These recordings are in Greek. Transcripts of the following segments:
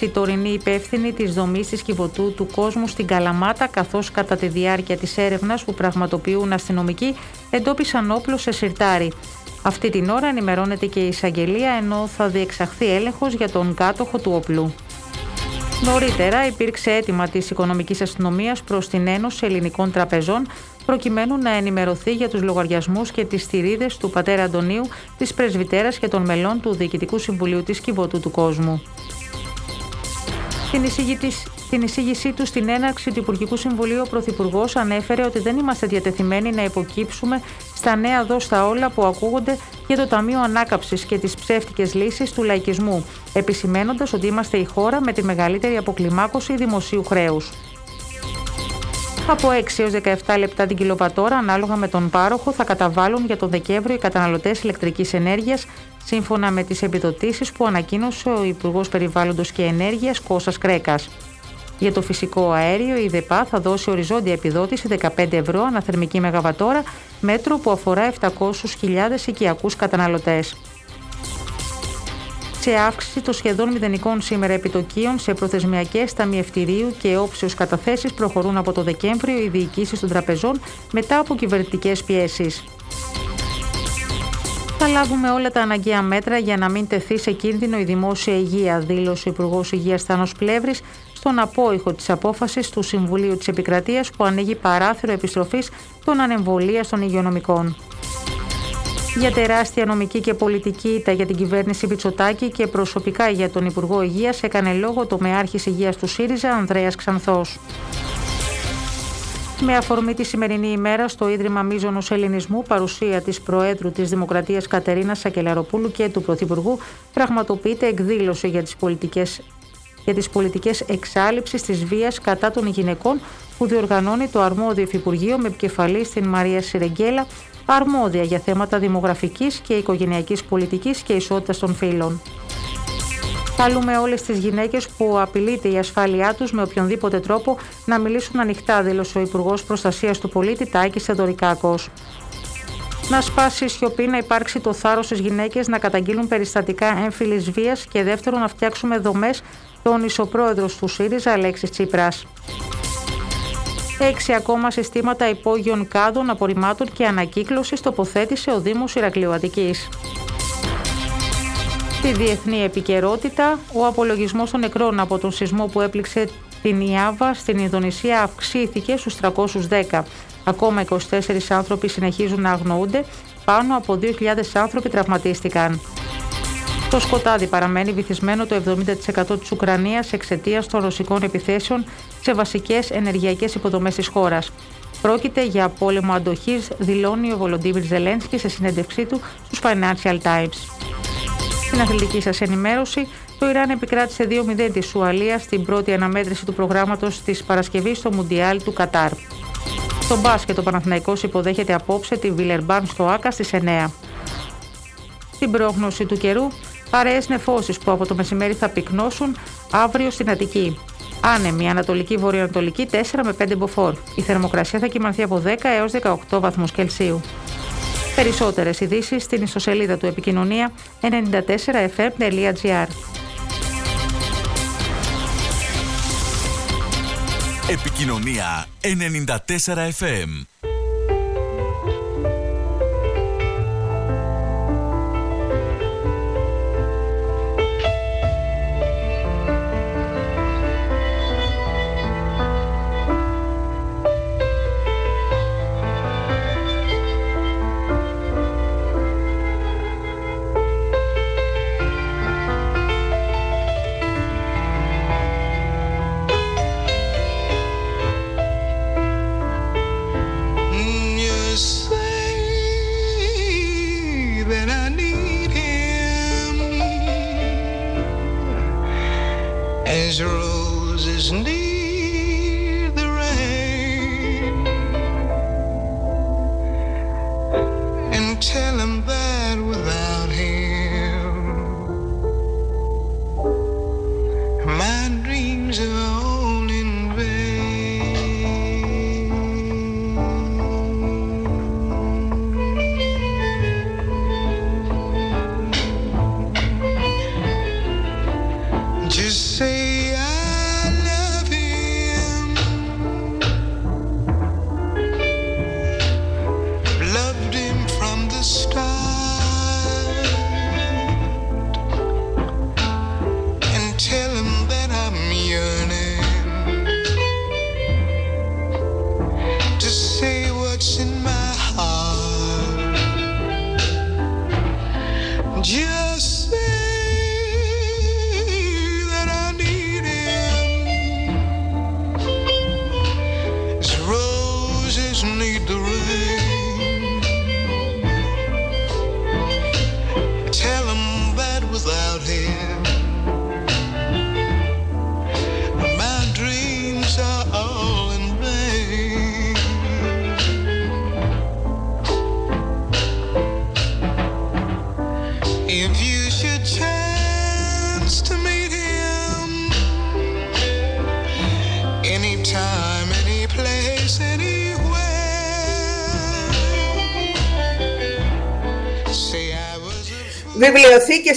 η τωρινή υπεύθυνη της δομής της κυβωτού του κόσμου στην Καλαμάτα, καθώς κατά τη διάρκεια της έρευνας που πραγματοποιούν αστυνομικοί εντόπισαν όπλο σε σιρτάρι. Αυτή την ώρα ενημερώνεται και η εισαγγελία, ενώ θα διεξαχθεί έλεγχος για τον κάτοχο του όπλου. Νωρίτερα υπήρξε αίτημα της Οικονομικής Αστυνομίας προς την Ένωση Ελληνικών Τραπεζών προκειμένου να ενημερωθεί για τους λογαριασμούς και τις στηρίδε του πατέρα Αντωνίου, της Πρεσβυτέρας και των μελών του Διοικητικού Συμβουλίου της Κιβωτού του Κόσμου. Στην εισήγησή του στην έναρξη του Υπουργικού Συμβουλίου, ο Πρωθυπουργός ανέφερε ότι δεν είμαστε διατεθειμένοι να υποκύψουμε στα νέα δώστα όλα που ακούγονται για το Ταμείο Ανάκαψης και τις ψεύτικες λύσεις του λαϊκισμού, επισημένοντας ότι είμαστε η χώρα με τη μεγαλύτερη αποκλιμάκωση δημοσίου χρέους. Από 6 έως 17 λεπτά την κιλοβατόρα ανάλογα με τον πάροχο θα καταβάλουν για τον Δεκέμβριο οι καταναλωτές ηλεκτρικής ενέργειας σύμφωνα με τις επιδοτήσεις που ανακοίνωσε ο Υπουργός Περιβάλλοντος και Ενέργειας Κώστας Κρέκας. Για το φυσικό αέριο η ΔΕΠΑ θα δώσει οριζόντια επιδότηση 15 ευρώ αναθερμική μεγαβατόρα, μέτρο που αφορά 700.000 οικιακούς καταναλωτές σε αύξηση των σχεδόν μηδενικών σήμερα επιτοκίων σε προθεσμιακές ταμιευτηρίου και όψεως καταθέσεις προχωρούν από το Δεκέμβριο οι διοικήσεις των τραπεζών μετά από κυβερνητικές πιέσεις. Θα λάβουμε όλα τα αναγκαία μέτρα για να μην τεθεί σε κίνδυνο η δημόσια υγεία, δήλωσε ο Υπουργός Υγείας Θάνος Πλεύρης στον απόϊχο της απόφασης του Συμβουλίου της Επικρατείας που ανοίγει παράθυρο επιστροφής των ανεμβολία των υγειονομικών για τεράστια νομική και πολιτική ήττα για την κυβέρνηση Βιτσοτάκη και προσωπικά για τον Υπουργό Υγείας έκανε λόγο το Μεάρχης Υγείας του ΣΥΡΙΖΑ Ανδρέας Ξανθός. Με αφορμή τη σημερινή ημέρα στο Ίδρυμα Μίζωνος Ελληνισμού, παρουσία της Προέδρου της Δημοκρατίας Κατερίνα Σακελαροπούλου και του Πρωθυπουργού, πραγματοποιείται εκδήλωση για τις πολιτικέ για τις πολιτικές εξάλληψης της βίας κατά των γυναικών που διοργανώνει το αρμόδιο Υφυπουργείο με επικεφαλής στην Μαρία Σιρεγγέλα αρμόδια για θέματα δημογραφικής και οικογενειακής πολιτικής και ισότητας των φύλων. Καλούμε όλες τις γυναίκες που απειλείται η ασφάλειά τους με οποιονδήποτε τρόπο να μιλήσουν ανοιχτά, δήλωσε ο Υπουργός Προστασίας του Πολίτη Τάκης Θεοδωρικάκος. Να σπάσει η σιωπή, να υπάρξει το θάρρος στις γυναίκες να καταγγείλουν περιστατικά έμφυλης βίας και δεύτερον να φτιάξουμε δομές, τόνισε ο πρόεδρο του ΣΥΡΙΖΑ Αλέξης Τσίπρας. Έξι ακόμα συστήματα υπόγειων κάδων, απορριμμάτων και ανακύκλωσης τοποθέτησε ο Δήμος Ηρακλείου Αττικής. Στη διεθνή επικαιρότητα, ο απολογισμός των νεκρών από τον σεισμό που έπληξε την Ιάβα στην Ινδονησία αυξήθηκε στους 310. Ακόμα 24 άνθρωποι συνεχίζουν να αγνοούνται, πάνω από 2.000 άνθρωποι τραυματίστηκαν. Το σκοτάδι παραμένει βυθισμένο το 70% της Ουκρανίας εξαιτίας των ρωσικών επιθέσεων σε βασικές ενεργειακές υποδομές της χώρας. Πρόκειται για πόλεμο αντοχής, δηλώνει ο Βολοντίβιλ Ζελένσκι σε συνέντευξή του στους Financial Times. Στην αθλητική σας ενημέρωση, το Ιράν επικράτησε 2-0 της Σουαλία στην πρώτη αναμέτρηση του προγράμματος της Παρασκευής στο Μουντιάλ του Κατάρ. Στο μπάσκετ, ο Παναθηναϊκός υποδέχεται απόψε τη Βιλερμπάν στο Άκα στις 9. Στην πρόγνωση του καιρού, Παρέες νεφώσεις που από το μεσημέρι θα πυκνώσουν αύριο στην Αττική. Άνεμη Ανατολική Βορειοανατολική 4 με 5 μποφόρ. Η θερμοκρασία θα κοιμανθεί από 10 έως 18 βαθμούς Κελσίου. Περισσότερες ειδήσεις στην ιστοσελίδα του επικοινωνία 94fm.gr. Επικοινωνία 94 FM.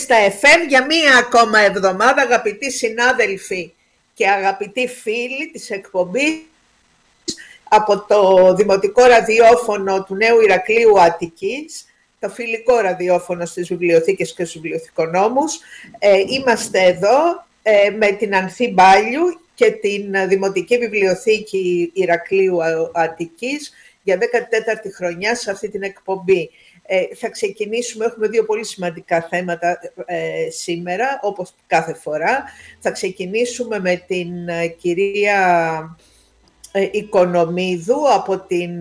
Στα FM για μία ακόμα εβδομάδα, αγαπητοί συνάδελφοι και αγαπητοί φίλοι της εκπομπής από το Δημοτικό Ραδιόφωνο του Νέου Ηρακλείου Αττικής, το φιλικό ραδιόφωνο στις βιβλιοθήκες και στους βιβλιοθηκονόμους. Ε, είμαστε εδώ ε, με την Ανθή Μπάλιου και την Δημοτική Βιβλιοθήκη Ηρακλείου Αττικής για 14η χρονιά σε αυτή την εκπομπή. Ε, θα ξεκινήσουμε, έχουμε δύο πολύ σημαντικά θέματα ε, σήμερα, όπως κάθε φορά. Θα ξεκινήσουμε με την ε, κυρία ε, Οικονομίδου από την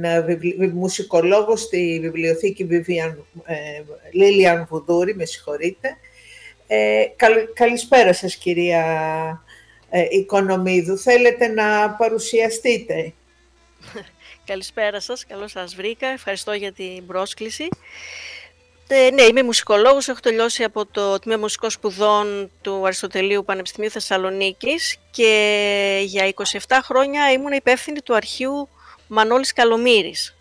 μουσικολόγο στη βιβλιοθήκη Βιβιαν, Λίλιαν Βουδούρη, με συγχωρείτε. καλησπέρα σας κυρία Οικονομίδου. Θέλετε να παρουσιαστείτε; Καλησπέρα σας, καλώς σας βρήκα, ευχαριστώ για την πρόσκληση. Ε, ναι, είμαι μουσικολόγος, έχω τελειώσει από το Τμήμα Μουσικών Σπουδών του Αριστοτελείου Πανεπιστημίου Θεσσαλονίκης και για 27 χρόνια ήμουν υπεύθυνη του αρχείου Μανώλης Καλομύρης,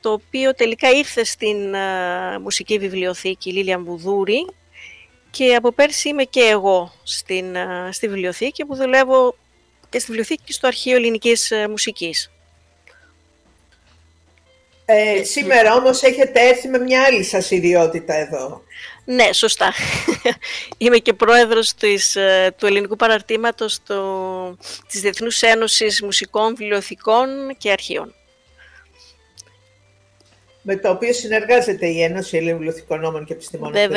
το οποίο τελικά ήρθε στην uh, μουσική βιβλιοθήκη Λίλια Μπουδούρη και από πέρσι είμαι και εγώ στην, uh, στη βιβλιοθήκη που δουλεύω και στη βιβλιοθήκη και στο Αρχείο Ελληνικής uh, Μουσικής. Ε, σήμερα όμως έχετε έρθει με μια άλλη σας ιδιότητα εδώ. Ναι, σωστά. Είμαι και πρόεδρος της, ε, του ελληνικού παραρτήματος το, της Διεθνούς Ένωσης Μουσικών, Βιβλιοθηκών και Αρχείων με το οποίο συνεργάζεται η Ένωση Ελλήνων Βιβλιοθηκονόμων και Επιστημόνων που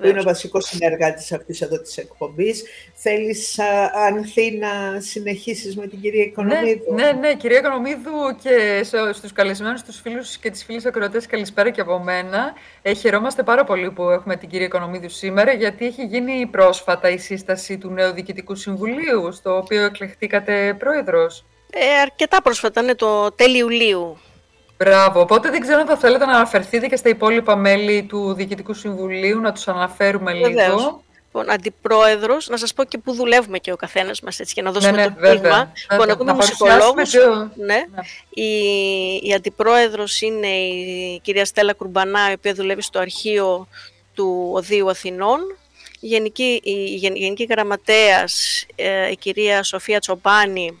που είναι ο βασικός συνεργάτης αυτής εδώ της εκπομπής. Θέλεις, Ανθή, να συνεχίσεις με την κυρία Οικονομίδου; Ναι, ναι, ναι κυρία Οικονομίδου και στους καλεσμένους, τους φίλους και τις φίλες ακροατές, καλησπέρα και από μένα. Ε, χαιρόμαστε πάρα πολύ που έχουμε την κυρία Οικονομίδου σήμερα, γιατί έχει γίνει πρόσφατα η σύσταση του νέου Διοικητικού Συμβουλίου, στο οποίο εκλεχτήκατε πρόεδρος. Ε, αρκετά πρόσφατα, είναι το τέλη Ιουλίου. Μπράβο. Οπότε δεν ξέρω αν θα θέλετε να αναφερθείτε και στα υπόλοιπα μέλη του Διοικητικού Συμβουλίου, να τους αναφέρουμε Βεβαίως. λίγο. Λοιπόν, αντιπρόεδρος, να σας πω και πού δουλεύουμε και ο καθένας μας, έτσι, για να δώσουμε ναι, το ναι, πείγμα. Λοιπόν, εγώ είμαι μουσικολόγος. Ναι. ναι. Η, η αντιπρόεδρος είναι η κυρία Στέλλα Κουρμπανά, η οποία δουλεύει στο αρχείο του Οδείου Αθηνών. Η γενική, η, η γενική γραμματέας, ε, η κυρία Σοφία Τσοπάνη,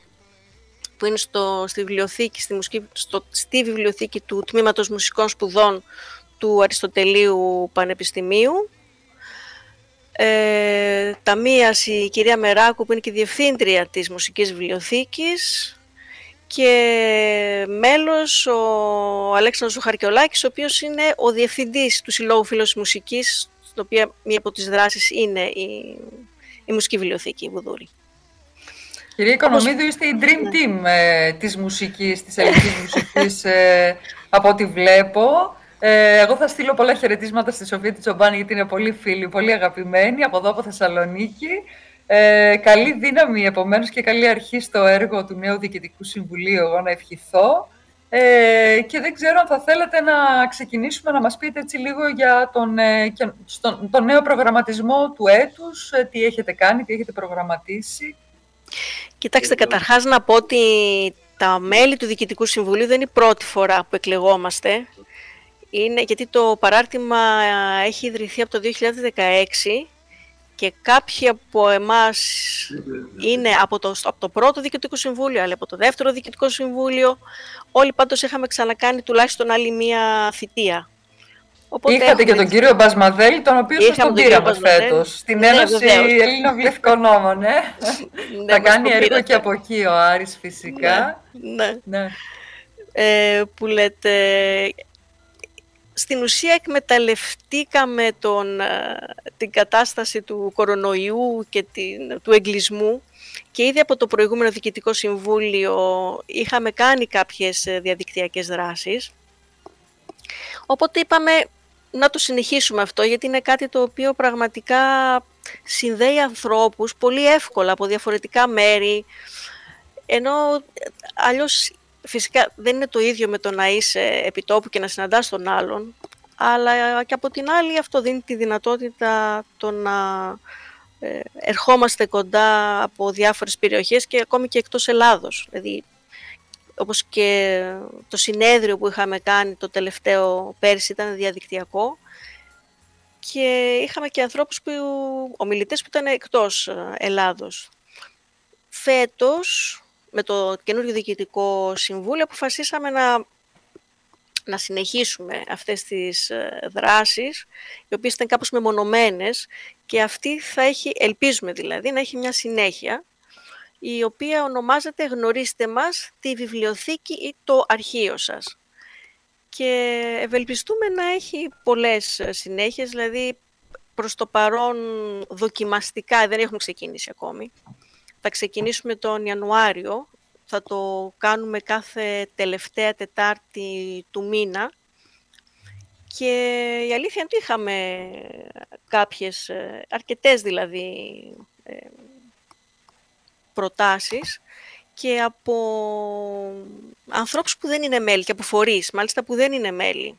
που είναι στο, στη, βιβλιοθήκη, στη, μουσική, στο, στη βιβλιοθήκη του Τμήματος Μουσικών Σπουδών του Αριστοτελείου Πανεπιστημίου. Ε, ταμείας η κυρία Μεράκου που είναι και διευθύντρια της Μουσικής Βιβλιοθήκης και μέλος ο Αλέξανδρος Ζουχαρκιολάκης, ο οποίος είναι ο διευθυντής του Συλλόγου Φίλος Μουσικής, στο οποίο μία από τις δράσεις είναι η, η Μουσική Βιβλιοθήκη, η Βουδούρη. Κυρία Οικονομίδου, είστε η dream ναι. team ε, της μουσικής, της ελληνικής μουσικής, ε, από ό,τι βλέπω. Ε, εγώ θα στείλω πολλά χαιρετίσματα στη Σοφία Τσομπάνη, γιατί είναι πολύ φίλη, πολύ αγαπημένη, από εδώ από Θεσσαλονίκη. Ε, καλή δύναμη, επομένως, και καλή αρχή στο έργο του νέου Διοικητικού Συμβουλίου, εγώ να ευχηθώ. Ε, και δεν ξέρω αν θα θέλετε να ξεκινήσουμε να μας πείτε έτσι λίγο για τον, ε, τον νέο προγραμματισμό του έτους, ε, τι έχετε κάνει, τι έχετε προγραμματίσει. Κοιτάξτε, καταρχάς να πω ότι τα μέλη του Διοικητικού Συμβουλίου δεν είναι η πρώτη φορά που εκλεγόμαστε. Είναι γιατί το παράρτημα έχει ιδρυθεί από το 2016 και κάποιοι από εμάς είναι από το, από το πρώτο Διοικητικό Συμβούλιο, αλλά από το δεύτερο Διοικητικό Συμβούλιο. Όλοι πάντως είχαμε ξανακάνει τουλάχιστον άλλη μία θητεία. Οπότε Είχατε έχουμε... και τον κύριο Μπασμαδέλη, τον οποίο σας τον πήραμε φέτος, στην ναι, Ένωση Ελλήνων Βληθκονόμων, ε. ναι. Θα κάνει έργο και από εκεί ο Άρης φυσικά. Ναι, ναι. Ε, που λέτε, στην ουσία εκμεταλλευτήκαμε τον, ε, την κατάσταση του κορονοϊού και την, του εγκλισμού και ήδη από το προηγούμενο Διοικητικό Συμβούλιο είχαμε κάνει κάποιες ε, διαδικτυακές δράσεις. Οπότε είπαμε να το συνεχίσουμε αυτό, γιατί είναι κάτι το οποίο πραγματικά συνδέει ανθρώπους πολύ εύκολα από διαφορετικά μέρη, ενώ ε, αλλιώς φυσικά δεν είναι το ίδιο με το να είσαι επιτόπου και να συναντάς τον άλλον, αλλά και από την άλλη αυτό δίνει τη δυνατότητα το να ε, ερχόμαστε κοντά από διάφορες περιοχές και ακόμη και εκτός Ελλάδος. Δηλαδή, όπως και το συνέδριο που είχαμε κάνει το τελευταίο πέρσι ήταν διαδικτυακό και είχαμε και ανθρώπους που, ομιλητές που ήταν εκτός Ελλάδος. Φέτος με το καινούργιο διοικητικό συμβούλιο αποφασίσαμε να, να συνεχίσουμε αυτές τις ε, δράσεις, οι οποίες ήταν κάπως μεμονωμένες και αυτή θα έχει, ελπίζουμε δηλαδή, να έχει μια συνέχεια, η οποία ονομάζεται «Γνωρίστε μας τη βιβλιοθήκη ή το αρχείο σας». Και ευελπιστούμε να έχει πολλές ε, συνέχειες, δηλαδή προς το παρόν δοκιμαστικά, δεν έχουμε ξεκίνησει ακόμη, θα ξεκινήσουμε τον Ιανουάριο, θα το κάνουμε κάθε τελευταία Τετάρτη του μήνα και η αλήθεια είναι ότι είχαμε κάποιες, ε, αρκετές δηλαδή, ε, προτάσεις και από ανθρώπους που δεν είναι μέλη και από φορείς, μάλιστα που δεν είναι μέλη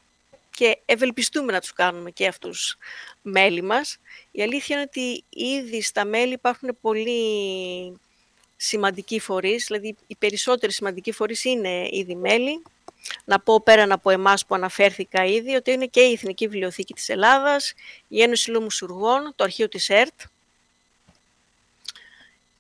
και ευελπιστούμε να τους κάνουμε και αυτούς μέλη μας. Η αλήθεια είναι ότι ήδη στα μέλη υπάρχουν πολύ σημαντικοί φορείς, δηλαδή οι περισσότεροι σημαντικοί φορείς είναι ήδη μέλη. Να πω πέραν από εμάς που αναφέρθηκα ήδη, ότι είναι και η Εθνική Βιβλιοθήκη της Ελλάδας, η Ένωση Λόμου το Αρχείο της ΕΡΤ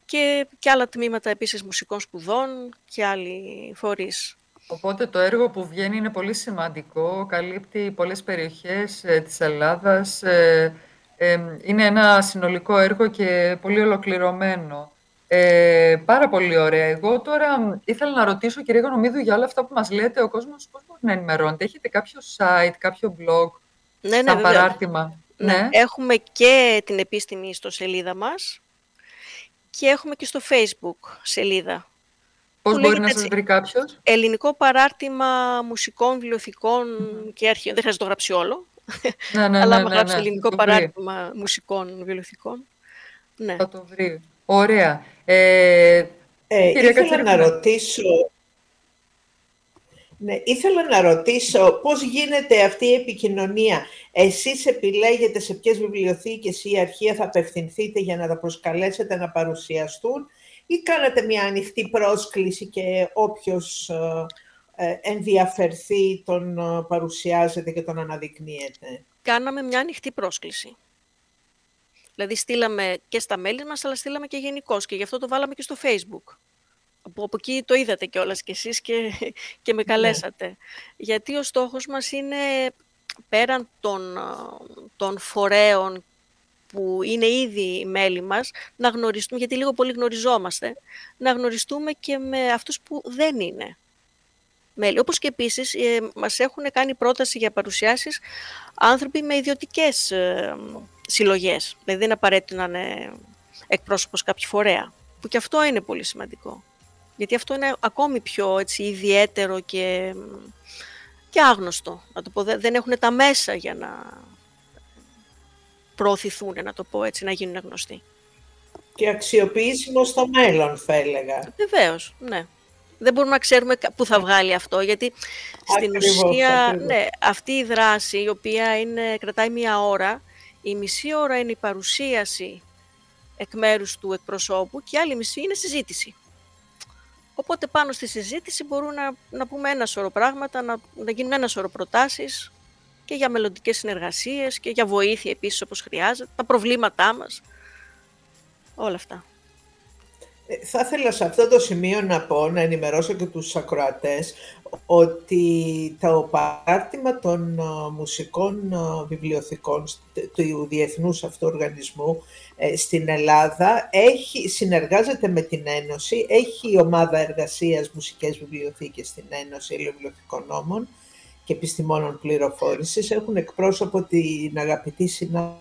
και, και άλλα τμήματα επίσης μουσικών σπουδών και άλλοι φορείς. Οπότε το έργο που βγαίνει είναι πολύ σημαντικό, καλύπτει πολλές περιοχές ε, της Ελλάδας. Ε, ε, είναι ένα συνολικό έργο και πολύ ολοκληρωμένο. Ε, πάρα πολύ ωραία. Εγώ τώρα ήθελα να ρωτήσω, κυρία Γονομίδου, για όλα αυτά που μας λέτε, ο κόσμος πώς μπορεί να ενημερώνεται; Έχετε κάποιο site, κάποιο blog, ναι, ναι, παράρτημα; Ναι. ναι. Έχουμε και την επίσημη στο σελίδα μας και έχουμε και στο facebook σελίδα Πώς μπορεί να σας βρει κάποιος; Ελληνικό παράρτημα μουσικών, βιβλιοθηκών και αρχείων. Δεν χρειάζεται να το γράψει όλο. Ναι, ναι, Αλλά ναι, άμα ναι, γράψει ναι, ελληνικό παράρτημα μουσικών, βιβλιοθηκών. Ναι. Θα το βρει. Ωραία. Ε, ε, ήθελα να ρωτήσω... Ναι, ήθελα να ρωτήσω πώς γίνεται αυτή η επικοινωνία. Εσείς επιλέγετε σε ποιες βιβλιοθήκες ή αρχεία θα απευθυνθείτε για να τα προσκαλέσετε να παρουσιαστούν ή κάνατε μια ανοιχτή πρόσκληση και όποιος ε, ε, ενδιαφερθεί τον ε, παρουσιάζεται και τον αναδεικνύεται; Κάναμε μια ανοιχτή πρόσκληση. Δηλαδή στείλαμε και στα μέλη μας, αλλά στείλαμε και γενικώς και γι' αυτό το βάλαμε και στο Facebook. Από, από εκεί το είδατε κιόλας κι εσείς και, και με ναι. καλέσατε. Γιατί ο στόχος μας είναι πέραν των, των φορέων που είναι ήδη μέλη μας, να γνωριστούμε, γιατί λίγο πολύ γνωριζόμαστε, να γνωριστούμε και με αυτούς που δεν είναι μέλη. Όπως και επίσης ε, μας έχουν κάνει πρόταση για παρουσιάσεις άνθρωποι με ιδιωτικές ε, συλλογές. Δηλαδή δεν είναι απαραίτητο να είναι εκπρόσωπος κάποιου φορέα, που και αυτό είναι πολύ σημαντικό. Γιατί αυτό είναι ακόμη πιο έτσι, ιδιαίτερο και, και άγνωστο. Να το πω, δεν έχουν τα μέσα για να προωθηθούν, να το πω έτσι, να γίνουν γνωστοί. Και αξιοποιήσιμο στο μέλλον, θα έλεγα. Βεβαίως, ναι. Δεν μπορούμε να ξέρουμε πού θα βγάλει αυτό, γιατί στην ουσία Ναι, αυτή η δράση, η οποία είναι, κρατάει μία ώρα, η μισή ώρα είναι η παρουσίαση εκ μέρους του εκπροσώπου και η άλλη μισή είναι συζήτηση. Οπότε πάνω στη συζήτηση μπορούμε να, να πούμε ένα σωρό πράγματα, να, να γίνουν ένα σωρό προτάσεις και για μελλοντικές συνεργασίες και για βοήθεια επίσης όπως χρειάζεται, τα προβλήματά μας. όλα αυτά. Ε, θα ήθελα σε αυτό το σημείο να πω, να ενημερώσω και τους ακροατές, ότι το παράρτημα των μουσικών βιβλιοθηκών του Διεθνούς Αυτού Οργανισμού ε, στην Ελλάδα έχει, συνεργάζεται με την Ένωση, έχει ομάδα εργασίας μουσικές βιβλιοθήκες στην Ένωση Βιβλιοθηκών Νόμων και Επιστημόνων Πληροφόρησης. Έχουν εκπρόσωπο την αγαπητή συνάδελφο,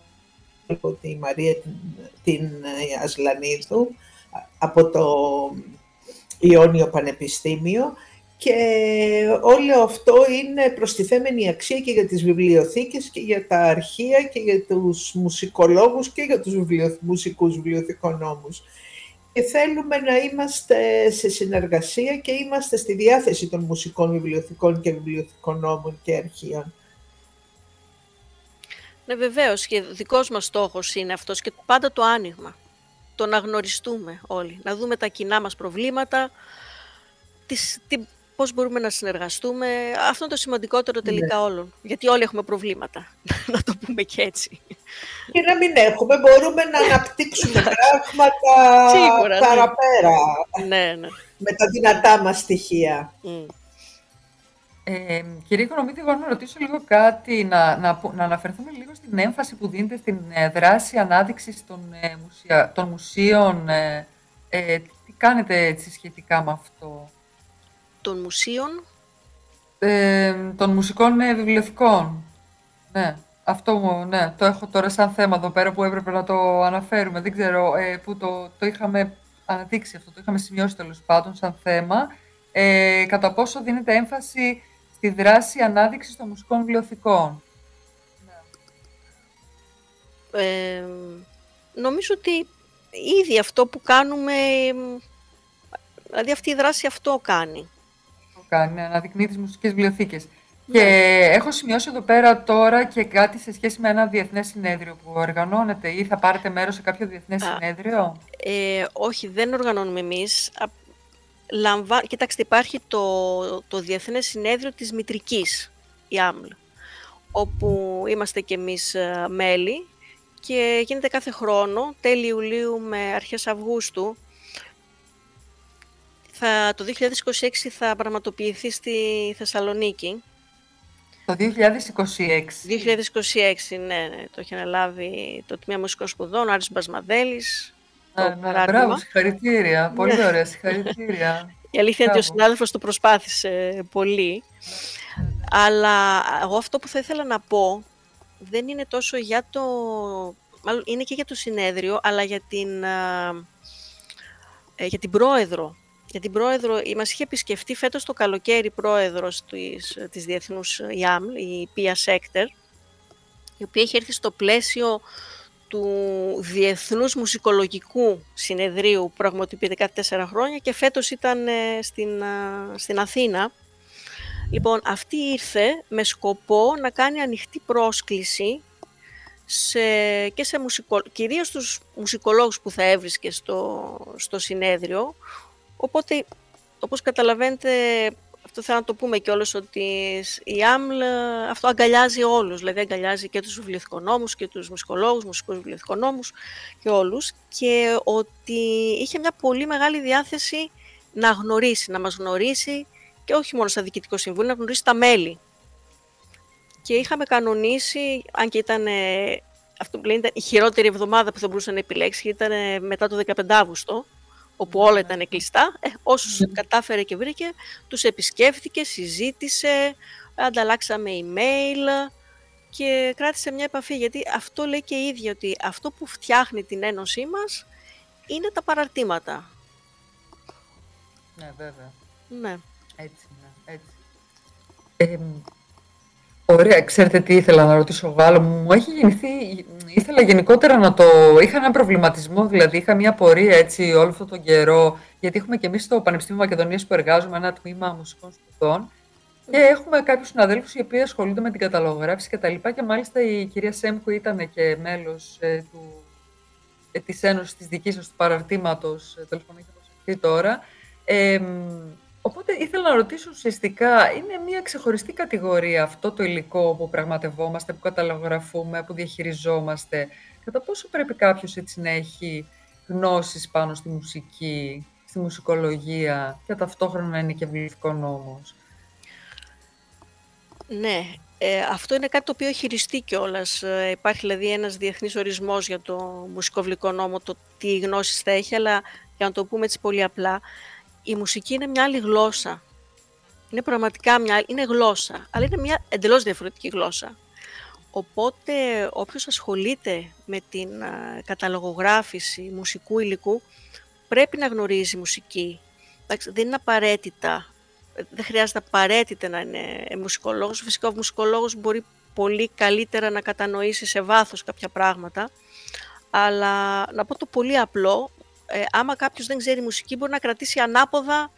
τη Μαρία την, την ε, Ασλανίδου, από το Ιόνιο Πανεπιστήμιο και όλο αυτό είναι προστιθέμενη αξία και για τις βιβλιοθήκες και για τα αρχεία και για τους μουσικολόγους και για τους βιβλιο... μουσικούς βιβλιοθηκονόμους. Και θέλουμε να είμαστε σε συνεργασία και είμαστε στη διάθεση των μουσικών βιβλιοθηκών και βιβλιοθηκονόμων και αρχείων. Ναι, βεβαίως και δικός μας στόχος είναι αυτός και πάντα το άνοιγμα. Το να γνωριστούμε όλοι, να δούμε τα κοινά μας προβλήματα, τις, την πώς μπορούμε να συνεργαστούμε. Αυτό είναι το σημαντικότερο ναι. τελικά όλων. Γιατί όλοι έχουμε προβλήματα, να το πούμε και έτσι. Και να μην έχουμε, μπορούμε να αναπτύξουμε πράγματα Σίγουρα, ναι. παραπέρα. Ναι, ναι. Με τα δυνατά μας στοιχεία. Mm. Ε, κύριε Οικονομίδη, εγώ να ρωτήσω λίγο κάτι, να, να, να αναφερθούμε λίγο στην έμφαση που δίνεται στην ε, δράση ανάδειξης των, ε, μουσια, των μουσείων. Ε, ε, τι κάνετε έτσι σχετικά με αυτό; Των μουσείων. Ε, των μουσικών ε, βιβλιοθηκών. Ναι, αυτό ναι, το έχω τώρα σαν θέμα εδώ πέρα που έπρεπε να το αναφέρουμε. Δεν ξέρω ε, που το, το είχαμε αναδείξει αυτό, το είχαμε σημειώσει τέλος πάντων σαν θέμα. Ε, κατά πόσο δίνεται έμφαση στη δράση ανάδειξης των μουσικών βιβλιοθηκών; Ε, νομίζω ότι ήδη αυτό που κάνουμε, δηλαδή αυτή η δράση αυτό κάνει κάνει, να αναδεικνύει τις μουσικές βιβλιοθήκες. Και ναι. έχω σημειώσει εδώ πέρα τώρα και κάτι σε σχέση με ένα διεθνές συνέδριο που οργανώνεται ή θα πάρετε μέρος σε κάποιο διεθνές συνέδριο; Ε, όχι, δεν οργανώνουμε εμείς. Λαμβα... Κοιτάξτε, υπάρχει το, το Διεθνές Συνέδριο της Μητρικής, η ΑΜΛ, όπου είμαστε και εμείς ε, μέλη και γίνεται κάθε χρόνο, τέλη Ιουλίου με αρχές Αυγούστου, θα, το 2026 θα πραγματοποιηθεί στη Θεσσαλονίκη. Το 2026. 2026, ναι, ναι. Το έχει αναλάβει το Τμήμα Μουσικών Σπουδών, ο Άρης Μπασμαδέλης. Ναι, ναι, μπράβο, συγχαρητήρια. Πολύ ναι. ωραία, συγχαρητήρια. Η αλήθεια είναι ότι ο συνάδελφος το προσπάθησε πολύ. Αλλά εγώ αυτό που θα ήθελα να πω δεν είναι τόσο για το... Μάλλον είναι και για το συνέδριο, αλλά για την, ε, για την πρόεδρο για την πρόεδρο, μας είχε επισκεφτεί φέτος το καλοκαίρι πρόεδρος της, της Διεθνούς ΙΑΜ, η Πία Σέκτερ, η οποία έχει έρθει στο πλαίσιο του Διεθνούς Μουσικολογικού Συνεδρίου που πραγματοποιείται κάθε τέσσερα χρόνια και φέτος ήταν ε, στην, στην Αθήνα. Λοιπόν, αυτή ήρθε με σκοπό να κάνει ανοιχτή πρόσκληση σε, και σε μουσικο, κυρίως στους μουσικολόγους που θα έβρισκε στο, στο συνέδριο, Οπότε, όπως καταλαβαίνετε, αυτό θέλω να το πούμε κιόλας ότι η ΑΜΛ αυτό αγκαλιάζει όλους, δηλαδή αγκαλιάζει και τους βιβλιοθηκονόμους και τους μουσικολόγους, μουσικούς βιβλιοθηκονόμους και όλους. Και ότι είχε μια πολύ μεγάλη διάθεση να γνωρίσει, να μας γνωρίσει και όχι μόνο στα διοικητικό συμβούλιο, να γνωρίσει τα μέλη. Και είχαμε κανονίσει, αν και ήταν, αυτό που λένε, ήταν η χειρότερη εβδομάδα που θα μπορούσε να επιλέξει, ήταν μετά το 15 Αύγουστο, όπου όλα ήταν κλειστά, ε, όσους ναι. κατάφερε και βρήκε, τους επισκέφθηκε, συζήτησε, ανταλλάξαμε email και κράτησε μια επαφή, γιατί αυτό λέει και η ίδια, ότι αυτό που φτιάχνει την ένωσή μας είναι τα παραρτήματα. Ναι, βέβαια. Ναι. Έτσι, ναι, έτσι. Ε, Ωραία, ξέρετε τι ήθελα να ρωτήσω Γάλλο. Μου έχει γεννηθεί, ήθελα γενικότερα να το... Είχα έναν προβληματισμό, δηλαδή είχα μια πορεία έτσι όλο αυτόν τον καιρό, γιατί έχουμε και εμείς στο Πανεπιστήμιο Μακεδονίας που εργάζομαι ένα τμήμα μουσικών σπουδών και έχουμε κάποιους συναδέλφους οι οποίοι ασχολούνται με την καταλογράφηση και τα λοιπά και μάλιστα η κυρία Σέμκου ήταν και μέλος ε, του, ε, της Ένωσης της δικής σας του παραρτήματος, ε, τέλος πάντων έχει τώρα. Ε, Οπότε ήθελα να ρωτήσω ουσιαστικά, είναι μια ξεχωριστή κατηγορία αυτό το υλικό που πραγματευόμαστε, που καταλογραφούμε, που διαχειριζόμαστε. Κατά πόσο πρέπει κάποιος έτσι να έχει γνώσεις πάνω στη μουσική, στη μουσικολογία και ταυτόχρονα είναι και βιβλικό νόμος; Ναι, ε, αυτό είναι κάτι το οποίο χειριστεί κιόλας. Ε, υπάρχει δηλαδή ένας διεθνής ορισμός για το μουσικοβλικό νόμο, το τι γνώσεις θα έχει, αλλά για να το πούμε έτσι πολύ απλά, η μουσική είναι μια άλλη γλώσσα. Είναι πραγματικά μια είναι γλώσσα, αλλά είναι μια εντελώς διαφορετική γλώσσα. Οπότε όποιος ασχολείται με την καταλογογράφηση μουσικού υλικού πρέπει να γνωρίζει μουσική. δεν είναι απαραίτητα, δεν χρειάζεται απαραίτητα να είναι μουσικολόγος. Φυσικά ο μουσικολόγος μπορεί πολύ καλύτερα να κατανοήσει σε βάθος κάποια πράγματα. Αλλά να πω το πολύ απλό, ε, άμα κάποιος δεν ξέρει μουσική μπορεί να κρατήσει ανάποδα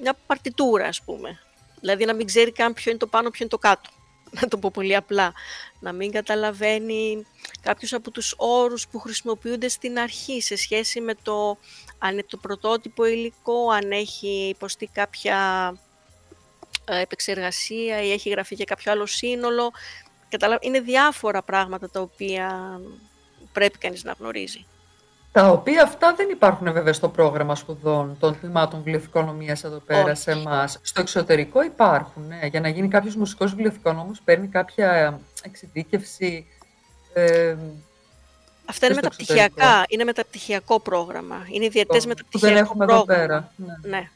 μια παρτιτούρα ας πούμε. Δηλαδή να μην ξέρει καν ποιο είναι το πάνω, ποιο είναι το κάτω. Να το πω πολύ απλά. Να μην καταλαβαίνει κάποιους από τους όρους που χρησιμοποιούνται στην αρχή σε σχέση με το αν είναι το πρωτότυπο υλικό, αν έχει υποστεί κάποια ε, επεξεργασία ή έχει γραφεί για κάποιο άλλο σύνολο. Είναι διάφορα πράγματα τα οποία πρέπει κανείς να γνωρίζει. Τα οποία αυτά δεν υπάρχουν βέβαια στο πρόγραμμα σπουδών των τμήματων βιβλιοθηκονομίας εδώ πέρα σε εμάς. Στο εξωτερικό υπάρχουν. Ναι. Για να γίνει κάποιος μουσικός βιβλιοθηκονόμος παίρνει κάποια εξειδίκευση. Ε, Αυτά είναι μεταπτυχιακά. Είναι μεταπτυχιακό πρόγραμμα. Είναι ιδιαίτερε μεταπτυχιακό δεν έχουμε πρόγραμμα. Εδώ πέρα. Ναι, ναι,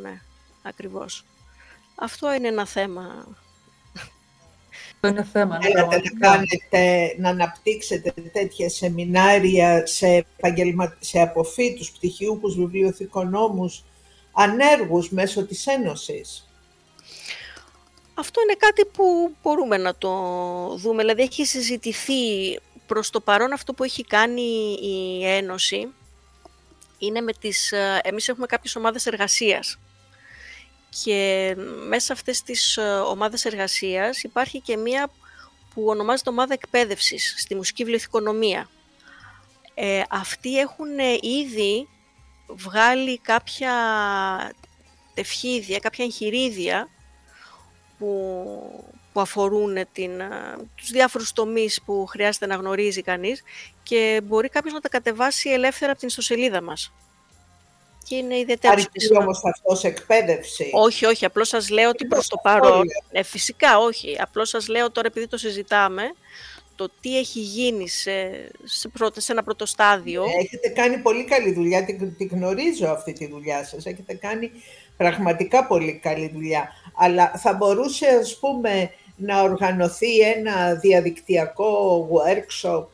ναι ακριβώς. Αυτό είναι ένα θέμα είναι θέμα. Ναι, Θέλετε να, κάνετε, να αναπτύξετε τέτοια σεμινάρια σε, σε αποφύτους πτυχιούχους βιβλιοθηκονόμους ανέργους μέσω της Ένωσης. Αυτό είναι κάτι που μπορούμε να το δούμε. Δηλαδή έχει συζητηθεί προς το παρόν αυτό που έχει κάνει η Ένωση είναι με τις... Ε, εμείς έχουμε κάποιες ομάδες εργασίας και μέσα αυτές τις ε, ομάδες εργασίας υπάρχει και μία που ονομάζεται ομάδα εκπαίδευσης στη μουσική βιβλιοθηκονομία. Ε, αυτοί έχουν ε, ήδη βγάλει κάποια τευχίδια, κάποια εγχειρίδια που, που αφορούν την, ε, τους διάφορους τομείς που χρειάζεται να γνωρίζει κανείς και μπορεί κάποιος να τα κατεβάσει ελεύθερα από την ιστοσελίδα μας και είναι ιδιαίτερο Αρκεί όμως αυτός εκπαίδευση. Όχι, όχι, απλώς σας λέω ότι προς το παρόν, ε, φυσικά όχι, απλώς σας λέω τώρα επειδή το συζητάμε, το τι έχει γίνει σε, σε, πρώτο, σε ένα πρώτο στάδιο. Ναι, έχετε κάνει πολύ καλή δουλειά, την, την γνωρίζω αυτή τη δουλειά σας, έχετε κάνει πραγματικά πολύ καλή δουλειά. Αλλά θα μπορούσε, ας πούμε, να οργανωθεί ένα διαδικτυακό workshop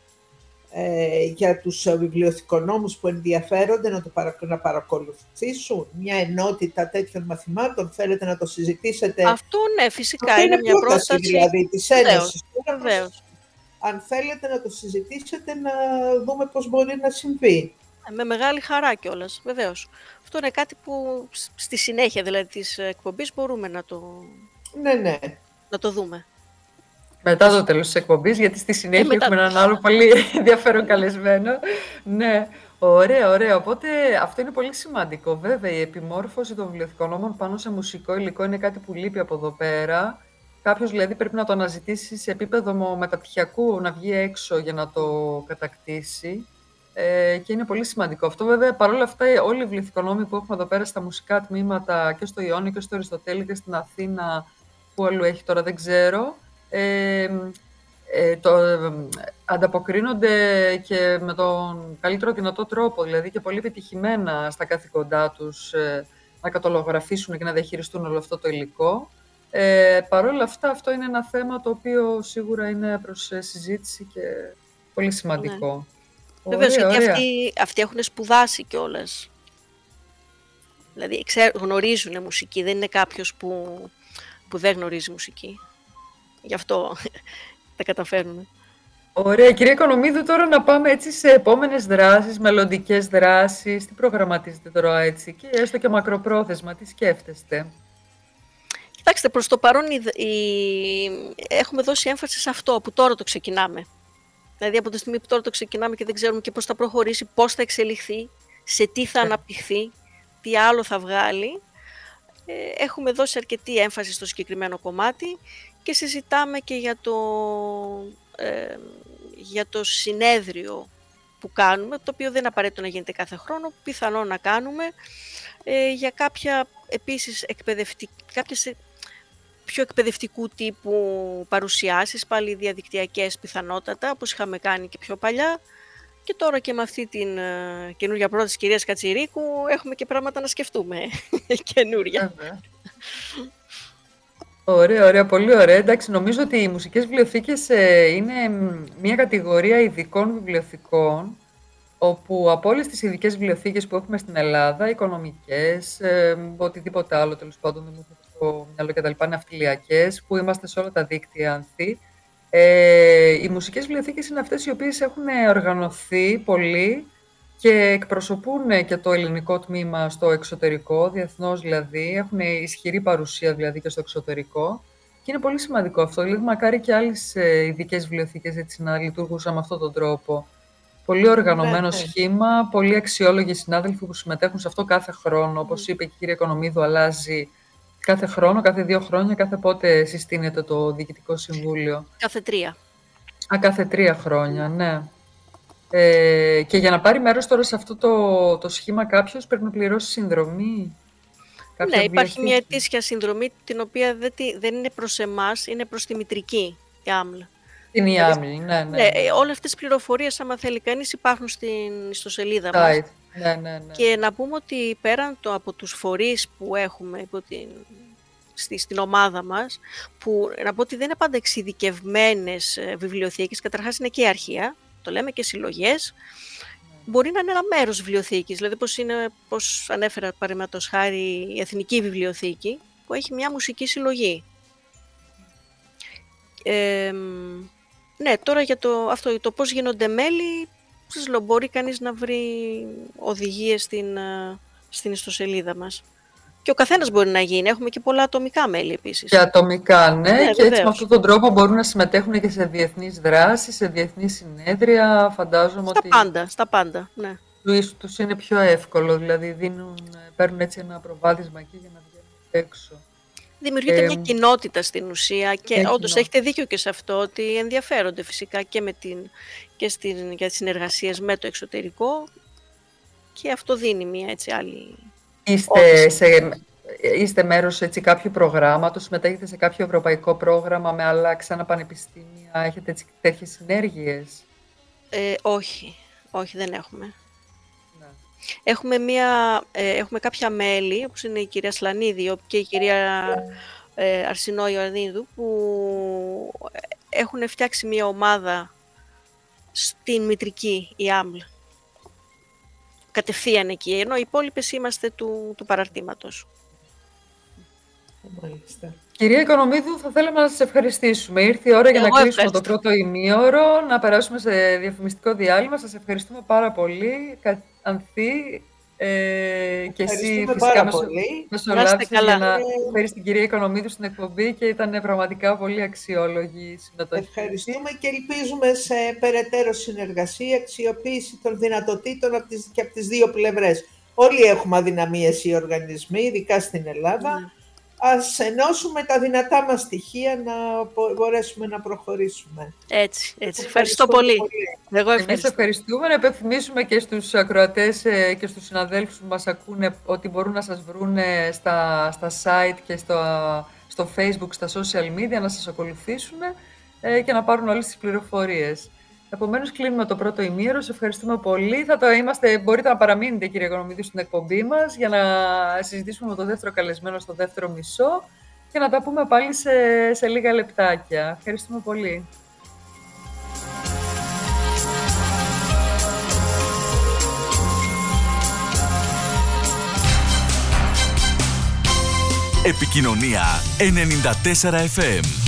ε, για τους βιβλιοθηκονόμους που ενδιαφέρονται να, το να παρακολουθήσουν μια ενότητα τέτοιων μαθημάτων. Θέλετε να το συζητήσετε. Αυτό ναι, φυσικά είναι, είναι μια πρόταση. δηλαδή της Ένωσης. Βεβαίως. Αν θέλετε να το συζητήσετε, να δούμε πώς μπορεί να συμβεί. Ε, με μεγάλη χαρά κιόλας, βεβαίως. Αυτό είναι κάτι που στη συνέχεια δηλαδή της εκπομπής μπορούμε να το, ναι, ναι. Να το δούμε. Μετά το τέλος της εκπομπής, γιατί στη συνέχεια έχουμε έναν άλλο πολύ ενδιαφέρον καλεσμένο. ναι, ωραία, ωραία. Οπότε αυτό είναι πολύ σημαντικό. Βέβαια, η επιμόρφωση των βιβλιοθηκονόμων πάνω σε μουσικό υλικό είναι κάτι που λείπει από εδώ πέρα. Κάποιος δηλαδή πρέπει να το αναζητήσει σε επίπεδο μεταπτυχιακού, να βγει έξω για να το κατακτήσει. Ε, και είναι πολύ σημαντικό αυτό. Βέβαια, παρόλα αυτά, όλοι οι βιβλιοθηκονόμοι που έχουμε εδώ πέρα στα μουσικά τμήματα και στο Ιόνιο και στο Αριστοτέλη και στην Αθήνα, που αλλού έχει τώρα δεν ξέρω, ε, το, ανταποκρίνονται και με τον καλύτερο δυνατό τρόπο, δηλαδή και πολύ επιτυχημένα στα καθήκοντά τους ε, να κατολογραφήσουν και να διαχειριστούν όλο αυτό το υλικό. Ε, Παρ' όλα αυτά, αυτό είναι ένα θέμα το οποίο σίγουρα είναι προς ε, συζήτηση και πολύ σημαντικό. Ναι. Βεβαίως, γιατί αυτοί, αυτοί έχουν σπουδάσει κιόλας. Δηλαδή, γνωρίζουν μουσική, δεν είναι κάποιος που, που δεν γνωρίζει μουσική. Γι' αυτό τα καταφέρνουμε. Ωραία. Κυρία Οικονομίδου, τώρα να πάμε έτσι σε επόμενες δράσεις, μελλοντικές δράσεις. Τι προγραμματίζετε τώρα έτσι και έστω και μακροπρόθεσμα, τι σκέφτεστε; Κοιτάξτε, προς το παρόν έχουμε δώσει έμφαση σε αυτό που τώρα το ξεκινάμε. Δηλαδή από τη στιγμή που τώρα το ξεκινάμε και δεν ξέρουμε και πώς θα προχωρήσει, πώς θα εξελιχθεί, σε τι θα ε. αναπτυχθεί, τι άλλο θα βγάλει. Ε, έχουμε δώσει αρκετή έμφαση στο συγκεκριμένο κομμάτι και συζητάμε και για το, ε, για το συνέδριο που κάνουμε, το οποίο δεν είναι απαραίτητο να γίνεται κάθε χρόνο, πιθανό να κάνουμε ε, για κάποια επίσης εκπαιδευτικ... κάποιες πιο εκπαιδευτικού τύπου παρουσιάσεις, πάλι διαδικτυακές πιθανότατα, όπως είχαμε κάνει και πιο παλιά. Και τώρα και με αυτή την uh, καινούργια πρόταση της κυρίας Κατσιρίκου έχουμε και πράγματα να σκεφτούμε καινούρια. Ωραία, ωραία, πολύ ωραία. Εντάξει, νομίζω ότι οι μουσικές βιβλιοθήκες ε, είναι μια κατηγορία ειδικών βιβλιοθηκών όπου από όλες τις ειδικές βιβλιοθήκες που έχουμε στην Ελλάδα, οικονομικές, ε, οτιδήποτε άλλο τέλος πάντων, δεν μου στο μυαλό και τα λοιπά, ναυτιλιακές, που είμαστε σε όλα τα δίκτυα ανθή, ε, οι μουσικές βιβλιοθήκες είναι αυτές οι οποίες έχουν οργανωθεί πολύ και εκπροσωπούν και το ελληνικό τμήμα στο εξωτερικό, διεθνώς δηλαδή, έχουν ισχυρή παρουσία δηλαδή και στο εξωτερικό και είναι πολύ σημαντικό αυτό. Δηλαδή, μακάρι και άλλες ε, ειδικές βιβλιοθήκες έτσι, να λειτουργούσαν με αυτόν τον τρόπο. Πολύ οργανωμένο ναι, σχήμα, πολύ αξιόλογοι συνάδελφοι που συμμετέχουν σε αυτό κάθε χρόνο. Όπως είπε και η κυρία Οικονομίδου, αλλάζει κάθε χρόνο, κάθε δύο χρόνια, κάθε πότε συστήνεται το Διοικητικό Συμβούλιο. Κάθε τρία. Α, κάθε τρία χρόνια, ναι. Ε, και για να πάρει μέρος τώρα σε αυτό το, το σχήμα κάποιος πρέπει να πληρώσει συνδρομή; ναι, υπάρχει μια ετήσια συνδρομή την οποία δεν, δεν είναι προς εμάς, είναι προς τη μητρική, η ΑΜΛ. Την ΙΑΜΛ, ναι, ναι. ναι. Ε, όλες αυτές τις πληροφορίες, άμα θέλει κανείς, υπάρχουν στην ιστοσελίδα μας. Ναι, ναι, ναι. Και να πούμε ότι πέραν το, από τους φορείς που έχουμε υπό την, στη, στην ομάδα μας, που να πω ότι δεν είναι πάντα εξειδικευμένες ε, βιβλιοθήκες, καταρχάς είναι και αρχεία, το λέμε και συλλογές, μπορεί να είναι ένα μέρος βιβλιοθήκης, δηλαδή πώς, είναι, πώς ανέφερα παραδείγματος χάρη η Εθνική Βιβλιοθήκη, που έχει μια μουσική συλλογή. Ε, ναι, τώρα για το, αυτό, το πώς γίνονται μέλη, σας λέω, μπορεί κανείς να βρει οδηγίες στην, ε, στην ιστοσελίδα μας. Και ο καθένας μπορεί να γίνει. Έχουμε και πολλά ατομικά μέλη επίσης. Και ατομικά, ναι. ναι και έτσι με αυτόν τον τρόπο μπορούν να συμμετέχουν και σε διεθνείς δράσεις, σε διεθνεί συνέδρια. Φαντάζομαι στα ότι. Στα πάντα, στα πάντα. Ναι. Τους είναι πιο εύκολο. Δηλαδή δίνουν, παίρνουν έτσι ένα προβάδισμα εκεί για να βγαίνουν έξω. Δημιουργείται ε, μια κοινότητα στην ουσία και όντως έχετε δίκιο και σε αυτό ότι ενδιαφέρονται φυσικά και, με την, και στην, για τις συνεργασίες με το εξωτερικό και αυτό δίνει μια έτσι άλλη Είστε, σε, είστε μέρος έτσι, κάποιου προγράμματος, συμμετέχετε σε κάποιο ευρωπαϊκό πρόγραμμα με άλλα ξανά πανεπιστήμια, έχετε έτσι, τέτοιες συνέργειες; Ε, όχι, όχι δεν έχουμε. Ναι. Έχουμε, μια, ε, έχουμε κάποια μέλη, όπως είναι η κυρία Σλανίδη και η κυρία ε, Αρσινό Ιωαννίδου, που έχουν φτιάξει μια ομάδα στην μητρική, η ΑΜΛ, κατευθείαν εκεί, ενώ οι υπόλοιπες είμαστε του, του παραρτήματος. Κυρία Οικονομίδου, θα θέλαμε να σας ευχαριστήσουμε. Ήρθε η ώρα για να κλείσουμε το πρώτο ημίωρο, να περάσουμε σε διαφημιστικό διάλειμμα. Σας ευχαριστούμε πάρα πολύ. Ανθή, ε, και εσύ φυσικά μεσολάβησες για να φέρεις την κυρία Οικονομίδου στην εκπομπή και ήταν πραγματικά πολύ αξιόλογη η συμμετοχή. Ευχαριστούμε και ελπίζουμε σε περαιτέρω συνεργασία, αξιοποίηση των δυνατοτήτων από τις, και από τις δύο πλευρές. Όλοι έχουμε αδυναμίες οι οργανισμοί, ειδικά στην Ελλάδα. Ναι ας ενώσουμε τα δυνατά μας στοιχεία να μπορέσουμε να προχωρήσουμε. Έτσι, έτσι. Ευχαριστώ, πολύ. πολύ. Εγώ ευχαριστώ. Εμείς ευχαριστούμε να επιθυμίσουμε και στους ακροατές ε, και στους συναδέλφους που μας ακούνε ότι μπορούν να σας βρουν στα, στα site και στο, στο facebook, στα social media, να σας ακολουθήσουν ε, και να πάρουν όλες τις πληροφορίες. Επομένως, κλείνουμε το πρώτο ημίρο. Σε ευχαριστούμε πολύ. Θα το είμαστε, μπορείτε να παραμείνετε, κύριε Οικονομίδη, στην εκπομπή μας για να συζητήσουμε με το δεύτερο καλεσμένο στο δεύτερο μισό και να τα πούμε πάλι σε, σε λίγα λεπτάκια. Ευχαριστούμε πολύ. Επικοινωνία 94 FM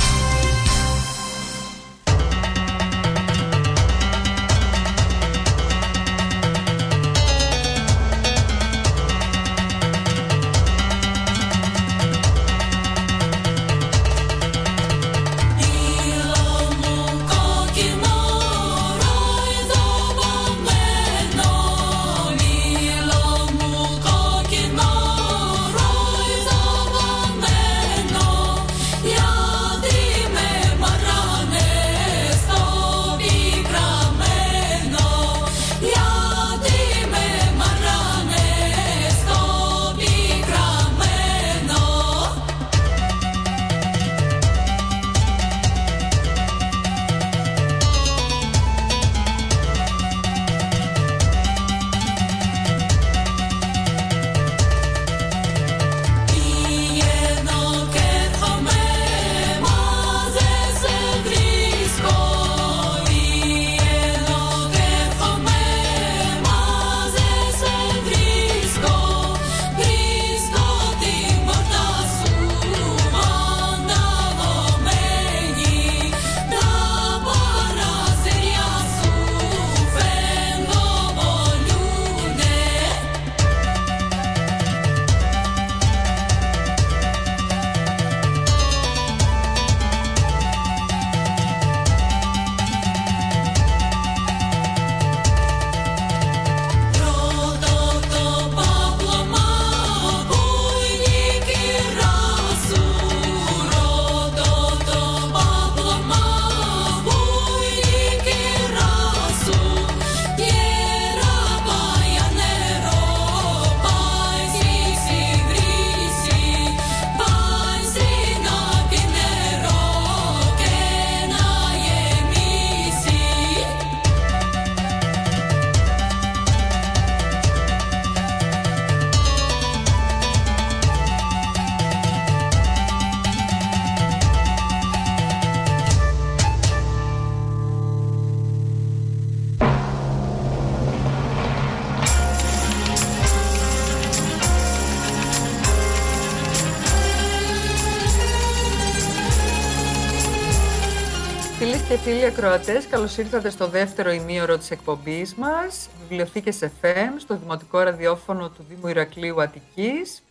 και φίλοι ακροατές, καλώς ήρθατε στο δεύτερο ημίωρο της εκπομπής μας, Βιβλιοθήκες FM, στο Δημοτικό Ραδιόφωνο του Δήμου Ηρακλείου Αττικής.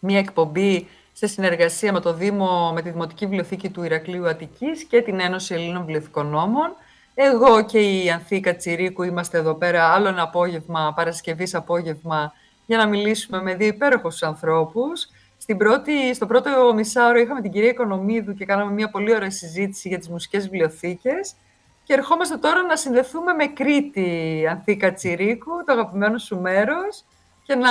Μια εκπομπή σε συνεργασία με το Δήμο, με τη Δημοτική Βιβλιοθήκη του Ηρακλείου Αττικής και την Ένωση Ελλήνων Βιβλιοθηκονόμων. Εγώ και η Ανθίκα Τσιρίκου είμαστε εδώ πέρα άλλο ένα απόγευμα, Παρασκευής απόγευμα, για να μιλήσουμε με δύο υπέροχους ανθρώπους. Στην πρώτη, στο πρώτο μισάωρο είχαμε την κυρία Οικονομίδου και κάναμε μια πολύ ωραία συζήτηση για τις μουσικές βιβλιοθήκες. Και ερχόμαστε τώρα να συνδεθούμε με Κρήτη, Ανθίκα Τσιρίκου, το αγαπημένο σου μέρος, και να,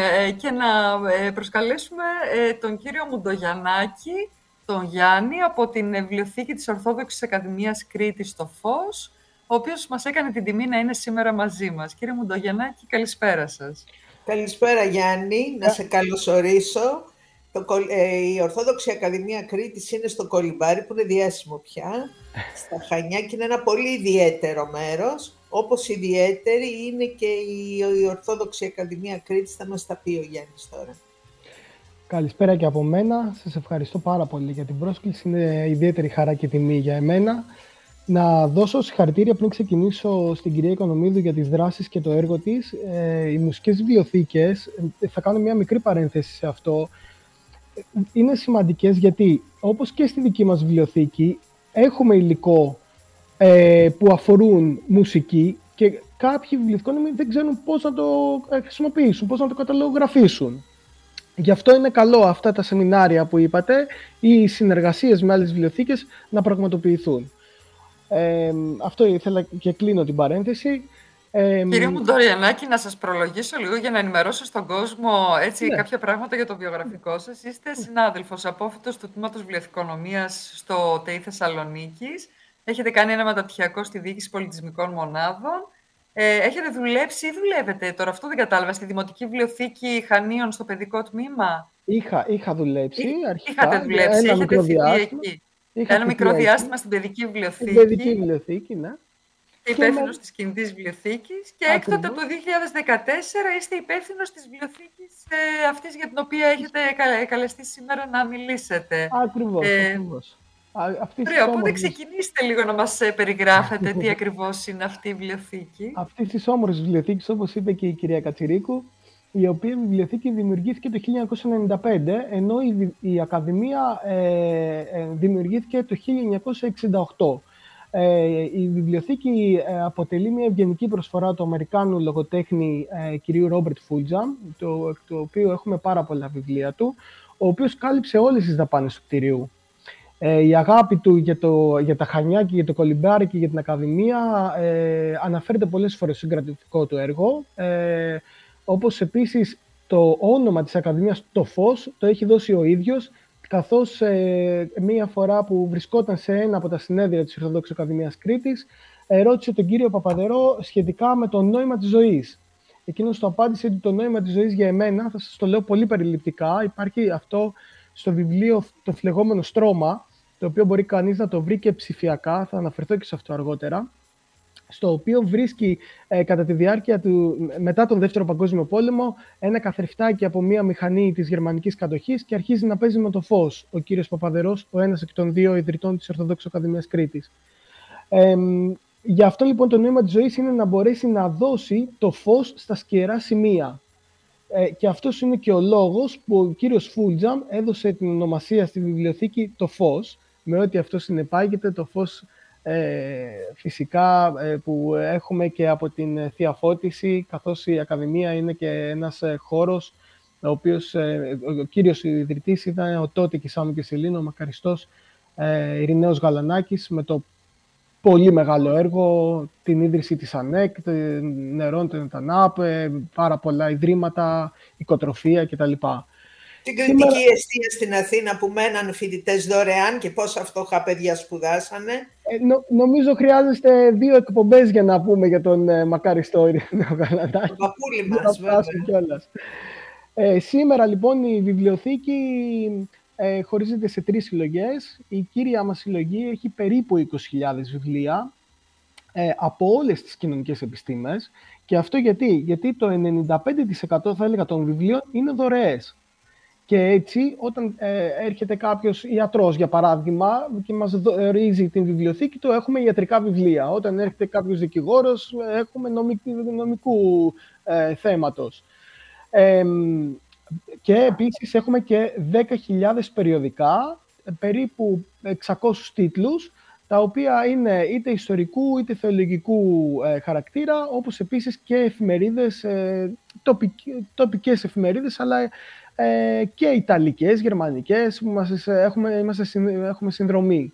ε, και να ε, προσκαλέσουμε ε, τον κύριο Μουντογιαννάκη, τον Γιάννη, από την Βιβλιοθήκη της Ορθόδοξης Ακαδημίας Κρήτης στο Φως, ο οποίος μας έκανε την τιμή να είναι σήμερα μαζί μας. Κύριε Μουντογιαννάκη, καλησπέρα σας. Καλησπέρα Γιάννη, να σε καλωσορίσω. Το, ε, η Ορθόδοξη Ακαδημία Κρήτης είναι στο Κολυμπάρι που είναι διάσημο πια, στα Χανιά και είναι ένα πολύ ιδιαίτερο μέρος. Όπως ιδιαίτερη είναι και η, η Ορθόδοξη Ακαδημία Κρήτης, θα μας τα πει ο Γιάννης τώρα. Καλησπέρα και από μένα. Σας ευχαριστώ πάρα πολύ για την πρόσκληση. Είναι ιδιαίτερη χαρά και τιμή για εμένα. Να δώσω συγχαρητήρια πριν ξεκινήσω στην κυρία Οικονομίδου για τις δράσεις και το έργο της. Ε, οι μουσικές βιβλιοθήκες, ε, θα κάνω μια μικρή παρένθεση σε αυτό, είναι σημαντικές γιατί όπως και στη δική μας βιβλιοθήκη έχουμε υλικό ε, που αφορούν μουσική και κάποιοι βιβλιοθηκόνομοι δεν ξέρουν πώς να το ε, χρησιμοποιήσουν, πώς να το καταλογραφήσουν. Γι' αυτό είναι καλό αυτά τα σεμινάρια που είπατε ή οι συνεργασίες με άλλες βιβλιοθήκες να πραγματοποιηθούν. Ε, αυτό ήθελα και κλείνω την παρένθεση. Ε, Κύριε Μουντοριανάκη, να σας προλογίσω λίγο για να ενημερώσω στον κόσμο έτσι, ναι. κάποια πράγματα για το βιογραφικό σας. Είστε συνάδελφος απόφυτος του Τμήματος Βιβλιοθηκονομίας στο ΤΕΙ Θεσσαλονίκης. Έχετε κάνει ένα μεταπτυχιακό στη Διοίκηση Πολιτισμικών Μονάδων. Ε, έχετε δουλέψει ή δουλεύετε τώρα, αυτό δεν κατάλαβα, στη Δημοτική Βιβλιοθήκη Χανίων στο παιδικό τμήμα; Είχα, είχα δουλέψει αρχικά. Είχατε δουλέψει, έχετε φοιτεί εκεί. Είχα ένα μικρό διάστημα στην παιδική βιβλιοθήκη. Στην παιδική βιβλιοθήκη, ναι. Και υπεύθυνος της κινητής βιβλιοθήκης. Και έκτοτε από το 2014 είστε υπεύθυνος της βιβλιοθήκης ε, αυτής για την οποία έχετε καλεστεί σήμερα να μιλήσετε. Ακριβώς. Ε, Ωραία, οπότε ξεκινήστε λίγο να μας ε, περιγράφετε τι ακριβώς είναι αυτή η βιβλιοθήκη. Αυτής της όμορφης βιβλιοθήκης, όπως είπε και η κυρία Κατσιρίκου, η οποία βιβλιοθήκη δημιουργήθηκε το 1995, ενώ η, Ακαδημία ε, ε, δημιουργήθηκε το 1968. Ε, η βιβλιοθήκη ε, αποτελεί μια ευγενική προσφορά του Αμερικάνου λογοτέχνη ε, κυρίου Ρόμπερτ Φούλτζαμ, το, το οποίο έχουμε πάρα πολλά βιβλία του, ο οποίος κάλυψε όλες τις δαπάνες του κτηρίου. Ε, η αγάπη του για, το, για τα Χανιά και για το Κολυμπάρι και για την Ακαδημία ε, αναφέρεται πολλές φορές στο συγκρατητικό του έργο. Ε, όπως επίσης το όνομα της Ακαδημίας «Το Φως» το έχει δώσει ο ίδιος, καθώς ε, μία φορά που βρισκόταν σε ένα από τα συνέδρια της Ορθοδόξης Ακαδημίας Κρήτης, ρώτησε τον κύριο Παπαδερό σχετικά με το νόημα της ζωής. Εκείνος το απάντησε ότι το νόημα της ζωής για εμένα, θα σας το λέω πολύ περιληπτικά, υπάρχει αυτό στο βιβλίο το φλεγόμενο στρώμα, το οποίο μπορεί κανείς να το βρει και ψηφιακά, θα αναφερθώ και σε αυτό αργότερα, στο οποίο βρίσκει ε, κατά τη διάρκεια του, μετά τον Δεύτερο Παγκόσμιο Πόλεμο, ένα καθρεφτάκι από μία μηχανή της γερμανικής κατοχής και αρχίζει να παίζει με το φως ο κύριος Παπαδερός, ο ένας εκ των δύο ιδρυτών της Ορθοδόξης Ακαδημίας Κρήτης. Ε, γι' αυτό λοιπόν το νόημα της ζωής είναι να μπορέσει να δώσει το φως στα σκερά σημεία. Ε, και αυτός είναι και ο λόγος που ο κύριος Φούλτζαμ έδωσε την ονομασία στη βιβλιοθήκη το φως, με ό,τι αυτό συνεπάγεται, το φως ε, φυσικά ε, που έχουμε και από την Θεία Φώτιση, καθώς η Ακαδημία είναι και ένας ε, χώρος ο οποίος ο κύριος ιδρυτής ήταν ο τότε Κισάμου και Σελήνο, ο μακαριστός Ειρηναίος Γαλανάκης, με το πολύ μεγάλο έργο, την ίδρυση της ΑΝΕΚ, νερών των ΤΑΝΑΠ, πάρα πολλά ιδρύματα, οικοτροφία κτλ. Την κριτική Σήμερα... αιστεία στην Αθήνα που μέναν φοιτητές δωρεάν και πόσα φτωχά παιδιά σπουδάσανε. Ε, νο, νομίζω χρειάζεστε δύο εκπομπές για να πούμε για τον ε, μακαριστό Ειρηναίο Γαλατάκη. Το παππούλι μας, βέβαια. Ε, σήμερα λοιπόν η βιβλιοθήκη ε, χωρίζεται σε τρεις συλλογές. Η κύρια μας συλλογή έχει περίπου 20.000 βιβλία ε, από όλες τις κοινωνικές επιστήμες. Και αυτό γιατί, γιατί το 95% θα έλεγα των βιβλίων είναι δωρεές. Και έτσι, όταν ε, έρχεται κάποιος ιατρός, για παράδειγμα, και μας ορίζει την βιβλιοθήκη του, έχουμε ιατρικά βιβλία. Όταν έρχεται κάποιος δικηγόρος, έχουμε νομικού, νομικού ε, θέματος. και επίσης έχουμε και 10.000 περιοδικά, περίπου 600 τίτλους, τα οποία είναι είτε ιστορικού είτε θεολογικού ε, χαρακτήρα, όπως επίσης και εφημερίδες, ε, τοπικές εφημερίδες, αλλά ε, και ιταλικές, γερμανικές, που μας, έχουμε, είμαστε, έχουμε συνδρομή.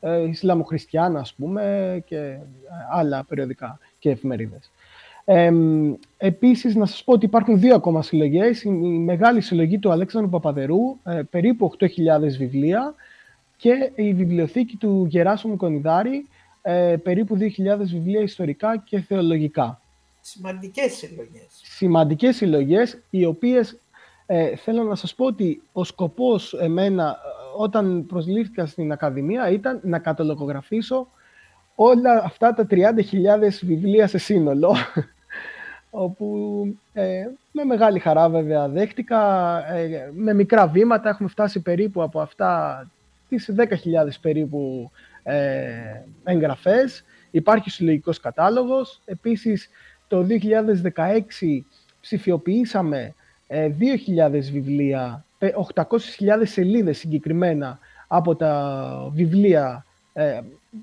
Ε, Ισλαμοχριστιάνα, ας πούμε, και ε, άλλα περιοδικά και εφημερίδες. Ε, επίσης, να σας πω ότι υπάρχουν δύο ακόμα συλλογές. Η μεγάλη συλλογή του Αλέξανδρου Παπαδερού, ε, περίπου 8.000 βιβλία, και η βιβλιοθήκη του Γεράσιμου Κονιδάρη, ε, περίπου 2.000 βιβλία ιστορικά και θεολογικά. Σημαντικές συλλογές. Σημαντικές συλλογές, οι οποίες ε, θέλω να σας πω ότι ο σκοπός εμένα όταν προσλήφθηκα στην Ακαδημία ήταν να καταλογογραφήσω όλα αυτά τα 30.000 βιβλία σε σύνολο όπου ε, με μεγάλη χαρά βέβαια δέχτηκα, ε, με μικρά βήματα έχουμε φτάσει περίπου από αυτά τις 10.000 περίπου ε, εγγραφές. Υπάρχει συλλογικός κατάλογος. Επίσης, το 2016 ψηφιοποιήσαμε 2.000 ε, βιβλία, 800.000 σελίδες συγκεκριμένα από τα βιβλία ε,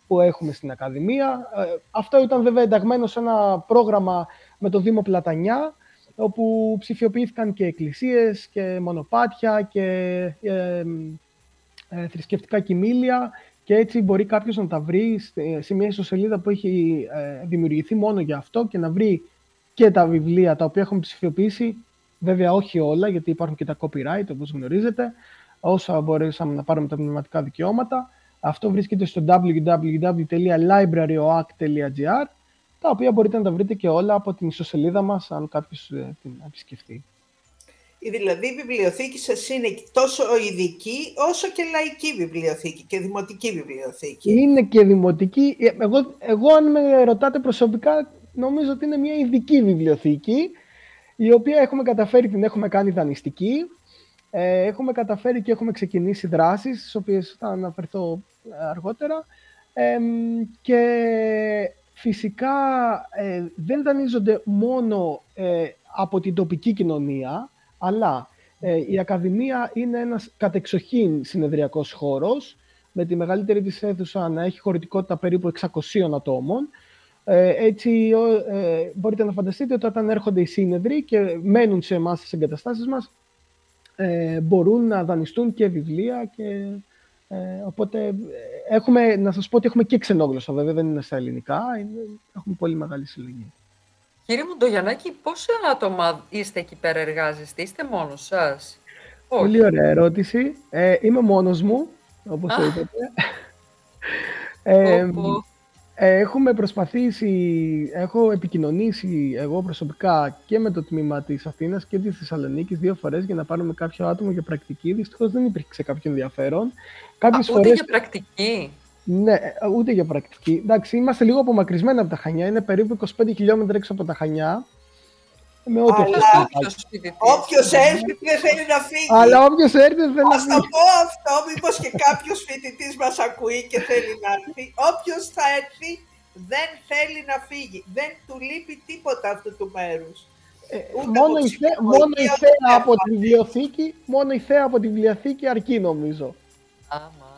που έχουμε στην Ακαδημία. Αυτό ήταν βέβαια ενταγμένο σε ένα πρόγραμμα με το Δήμο Πλατανιά, όπου ψηφιοποιήθηκαν και εκκλησίες και μονοπάτια και ε, θρησκευτικά κοιμήλια και έτσι μπορεί κάποιος να τα βρει σε μια ιστοσελίδα που έχει ε, δημιουργηθεί μόνο για αυτό και να βρει και τα βιβλία τα οποία έχουμε ψηφιοποιήσει. Βέβαια όχι όλα, γιατί υπάρχουν και τα copyright, όπως γνωρίζετε, όσα μπορέσαμε να πάρουμε τα πνευματικά δικαιώματα. Αυτό βρίσκεται στο www.libraryoact.gr, τα οποία μπορείτε να τα βρείτε και όλα από την ιστοσελίδα μας, αν κάποιος ε, την επισκεφτεί. Δηλαδή η βιβλιοθήκη σας είναι τόσο ειδική όσο και λαϊκή βιβλιοθήκη και δημοτική βιβλιοθήκη. Είναι και δημοτική. Ε, εγώ, εγώ αν με ρωτάτε προσωπικά νομίζω ότι είναι μια ειδική βιβλιοθήκη η οποία έχουμε καταφέρει, την έχουμε κάνει δανειστική. Ε, έχουμε καταφέρει και έχουμε ξεκινήσει δράσεις, στις οποίες θα αναφερθώ αργότερα. Ε, και φυσικά ε, δεν δανείζονται μόνο ε, από την τοπική κοινωνία, αλλά ε, η Ακαδημία είναι ένας κατεξοχήν συνεδριακός χώρος, με τη μεγαλύτερη της αίθουσα να έχει χωρητικότητα περίπου 600 ατόμων. Ε, έτσι ε, μπορείτε να φανταστείτε ότι όταν έρχονται οι σύνεδροι και μένουν σε εμάς τις εγκαταστάσεις μας, ε, μπορούν να δανειστούν και βιβλία και ε, οπότε έχουμε, να σας πω ότι έχουμε και ξενόγλωσσα βέβαια, δεν είναι στα ελληνικά, είναι, έχουμε πολύ μεγάλη συλλογή. Κύριε Μουντογιαννάκη, πόσα άτομα είστε εκεί πέρα εργάζεστε, είστε μόνος σας; Πολύ ωραία ερώτηση. Ε, είμαι μόνος μου, όπως το είπατε. Ε, έχουμε προσπαθήσει, έχω επικοινωνήσει εγώ προσωπικά και με το τμήμα της Αθήνας και της Θεσσαλονίκης δύο φορές για να πάρουμε κάποιο άτομο για πρακτική. Δυστυχώς δεν υπήρξε κάποιο ενδιαφέρον. Κάποιες Α, φορές... για πρακτική. Ναι, ούτε για πρακτική. Εντάξει, είμαστε λίγο απομακρυσμένοι από τα Χανιά. Είναι περίπου 25 χιλιόμετρα έξω από τα Χανιά. Με ό,τι Όποιος έρθει δεν θέλει να φύγει. Αλλά όποιος έρθει δεν θέλει να φύγει. Α το πω αυτό, μήπως και κάποιος φοιτητής μας ακούει και θέλει να έρθει. Όποιος θα έρθει δεν θέλει να φύγει. Δεν του λείπει τίποτα αυτού του μέρους. Ε, μόνο, η θέα, μόνο η θέα από τη βιβλιοθήκη, μόνο η θέα από τη βιβλιοθήκη αρκεί νομίζω. Άμα.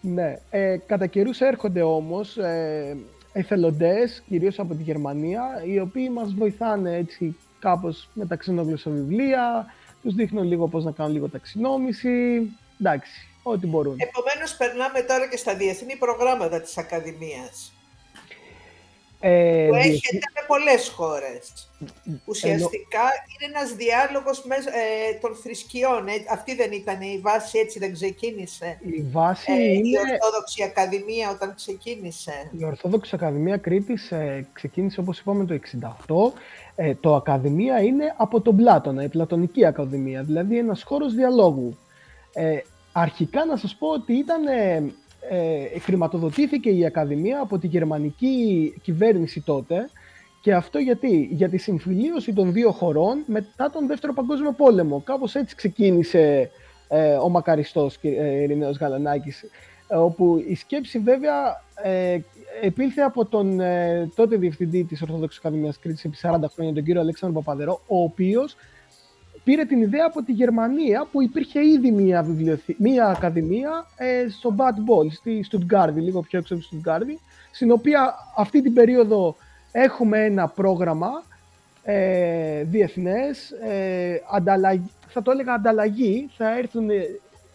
Ναι. Ε, κατά καιρούς έρχονται όμως ε, εθελοντές, κυρίως από τη Γερμανία, οι οποίοι μας βοηθάνε έτσι κάπως με τα ξενόγλωσσα βιβλία, τους δείχνω λίγο πώς να κάνουν λίγο ταξινόμηση, εντάξει, ό,τι μπορούν. Επομένως περνάμε τώρα και στα διεθνή προγράμματα της Ακαδημίας. Ε, που έχετε με πολλές χώρες. Ουσιαστικά είναι ένας διάλογος ε, των θρησκειών. Ε, αυτή δεν ήταν η βάση, έτσι δεν ξεκίνησε. Η βάση ε, είναι... Η Ορθόδοξη Ακαδημία όταν ξεκίνησε. Η Ορθόδοξη Ακαδημία Κρήτης ε, ξεκίνησε όπως είπαμε το 1968. Ε, το Ακαδημία είναι από τον Πλάτωνα, η Πλατωνική Ακαδημία, δηλαδή ένας χώρος διαλόγου. Ε, αρχικά να σας πω ότι ήταν ε, χρηματοδοτήθηκε η Ακαδημία από τη γερμανική κυβέρνηση τότε Και αυτό γιατί, για τη συμφιλίωση των δύο χωρών μετά τον Δεύτερο Παγκόσμιο Πόλεμο. Κάπως έτσι ξεκίνησε ε, ο μακαριστός ε, Ειρηναίος Γαλανάκης, όπου η σκέψη βέβαια ε, επήλθε από τον ε, τότε διευθυντή της Ορθόδοξης Ακαδημίας Κρήτης επί 40 χρόνια, τον κύριο Αλέξανδρο Παπαδερό, ο οποίος πήρε την ιδέα από τη Γερμανία που υπήρχε ήδη μια, βιβλιοθή... μια ακαδημία ε, στο Bad Ball, στη Στουτγκάρδη, λίγο πιο έξω από τη Στουτγκάρδη, στην οποία αυτή την περίοδο έχουμε ένα πρόγραμμα ε, διεθνές, ε, ανταλλαγή, θα το έλεγα ανταλλαγή, θα έρθουν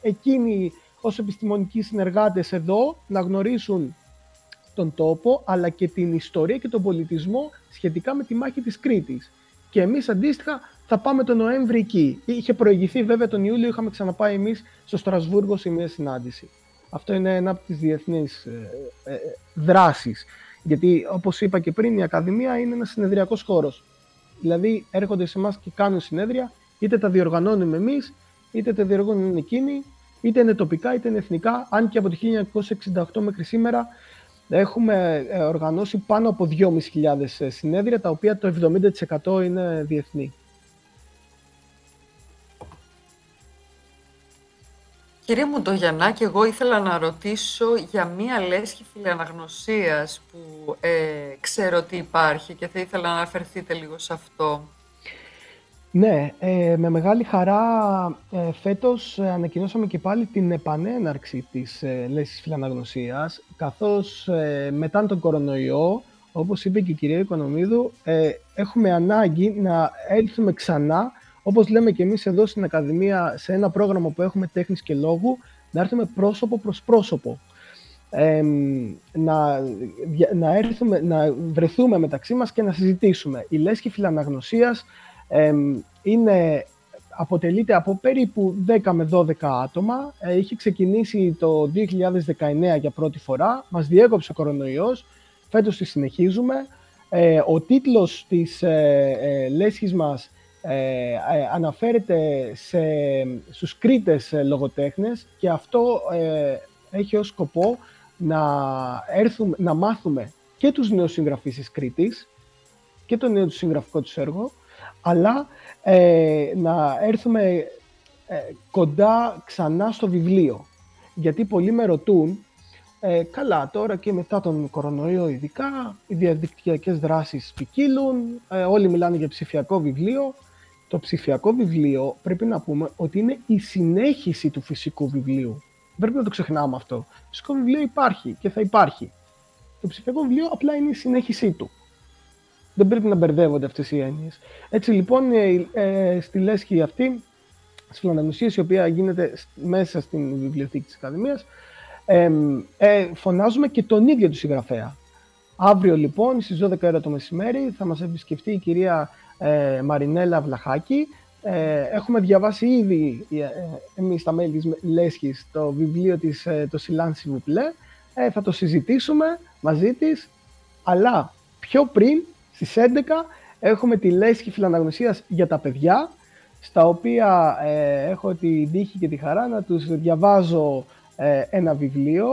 εκείνοι ως επιστημονικοί συνεργάτες εδώ να γνωρίσουν τον τόπο, αλλά και την ιστορία και τον πολιτισμό σχετικά με τη μάχη της Κρήτης. Και εμείς αντίστοιχα θα πάμε τον Νοέμβρη εκεί. Είχε προηγηθεί βέβαια τον Ιούλιο, είχαμε ξαναπάει εμείς στο Στρασβούργο σε μια συνάντηση. Αυτό είναι ένα από τις διεθνείς ε, ε, δράσεις. Γιατί όπως είπα και πριν η Ακαδημία είναι ένας συνεδριακός χώρος. Δηλαδή έρχονται σε εμάς και κάνουν συνέδρια, είτε τα διοργανώνουμε εμείς, είτε τα διοργανώνουν εκείνοι, είτε είναι τοπικά είτε είναι εθνικά, αν και από το 1968 μέχρι σήμερα έχουμε ε, οργανώσει πάνω από 2.500 ε, συνέδρια, τα οποία το 70% είναι διεθνή. Κύριε Μουντογιαννάκη, εγώ ήθελα να ρωτήσω για μία λέσχη φιλαναγνωσίας που ε, ξέρω ότι υπάρχει και θα ήθελα να αναφερθείτε λίγο σε αυτό. Ναι, ε, με μεγάλη χαρά ε, φέτος ε, ανακοινώσαμε και πάλι την επανέναρξη της ε, λέσχης φιλαναγνωσίας, καθώς ε, μετά τον κορονοϊό, όπως είπε και η κυρία Οικονομίδου, ε, έχουμε ανάγκη να έλθουμε ξανά όπως λέμε και εμείς εδώ στην Ακαδημία, σε ένα πρόγραμμα που έχουμε τέχνης και λόγου, να έρθουμε πρόσωπο προς πρόσωπο. να, να, έρθουμε, να βρεθούμε μεταξύ μας και να συζητήσουμε. Η λέσχη φιλαναγνωσίας είναι, αποτελείται από περίπου 10 με 12 άτομα. Ε, είχε ξεκινήσει το 2019 για πρώτη φορά. Μας διέκοψε ο κορονοϊός. Φέτος τη συνεχίζουμε. Ε, ο τίτλος της ε, ε λέσχης μας ε, ε, αναφέρεται σε, στους Κρήτες ε, λογοτέχνες και αυτό ε, έχει ως σκοπό να, έρθουμε, να μάθουμε και τους νέους συγγραφείς της Κρήτης και το νέο του συγγραφικό τους έργο, αλλά να έρθουμε κοντά ξανά στο βιβλίο. Γιατί πολλοί με ρωτούν, καλά τώρα και μετά τον κορονοϊό ειδικά, οι διαδικτυακές δράσεις ποικίλουν, όλοι μιλάνε για ψηφιακό βιβλίο, το ψηφιακό βιβλίο πρέπει να πούμε ότι είναι η συνέχιση του φυσικού βιβλίου. Πρέπει να το ξεχνάμε αυτό. Το φυσικό βιβλίο υπάρχει και θα υπάρχει. Το ψηφιακό βιβλίο απλά είναι η συνέχισή του. Δεν πρέπει να μπερδεύονται αυτές οι έννοιες. Έτσι λοιπόν, ε, ε, στη λέσχη αυτή, στη φιλονομησία η οποία γίνεται μέσα στην βιβλιοθήκη της Ακαδημίας, ε, ε, φωνάζουμε και τον ίδιο του συγγραφέα. Αύριο λοιπόν στις 12 ώρα το μεσημέρι θα μας επισκεφτεί η κυρία ε, Μαρινέλα Βλαχάκη. Ε, έχουμε διαβάσει ήδη ε, εμείς τα μέλη της Λέσχης το βιβλίο της, ε, το Σιλάν Σιβουπλέ. Ε, θα το συζητήσουμε μαζί της, αλλά πιο πριν, στις 11, έχουμε τη Λέσχη Φιλαναγνωσίας για τα παιδιά, στα οποία ε, έχω τη τύχη και τη χαρά να τους διαβάζω ένα βιβλίο,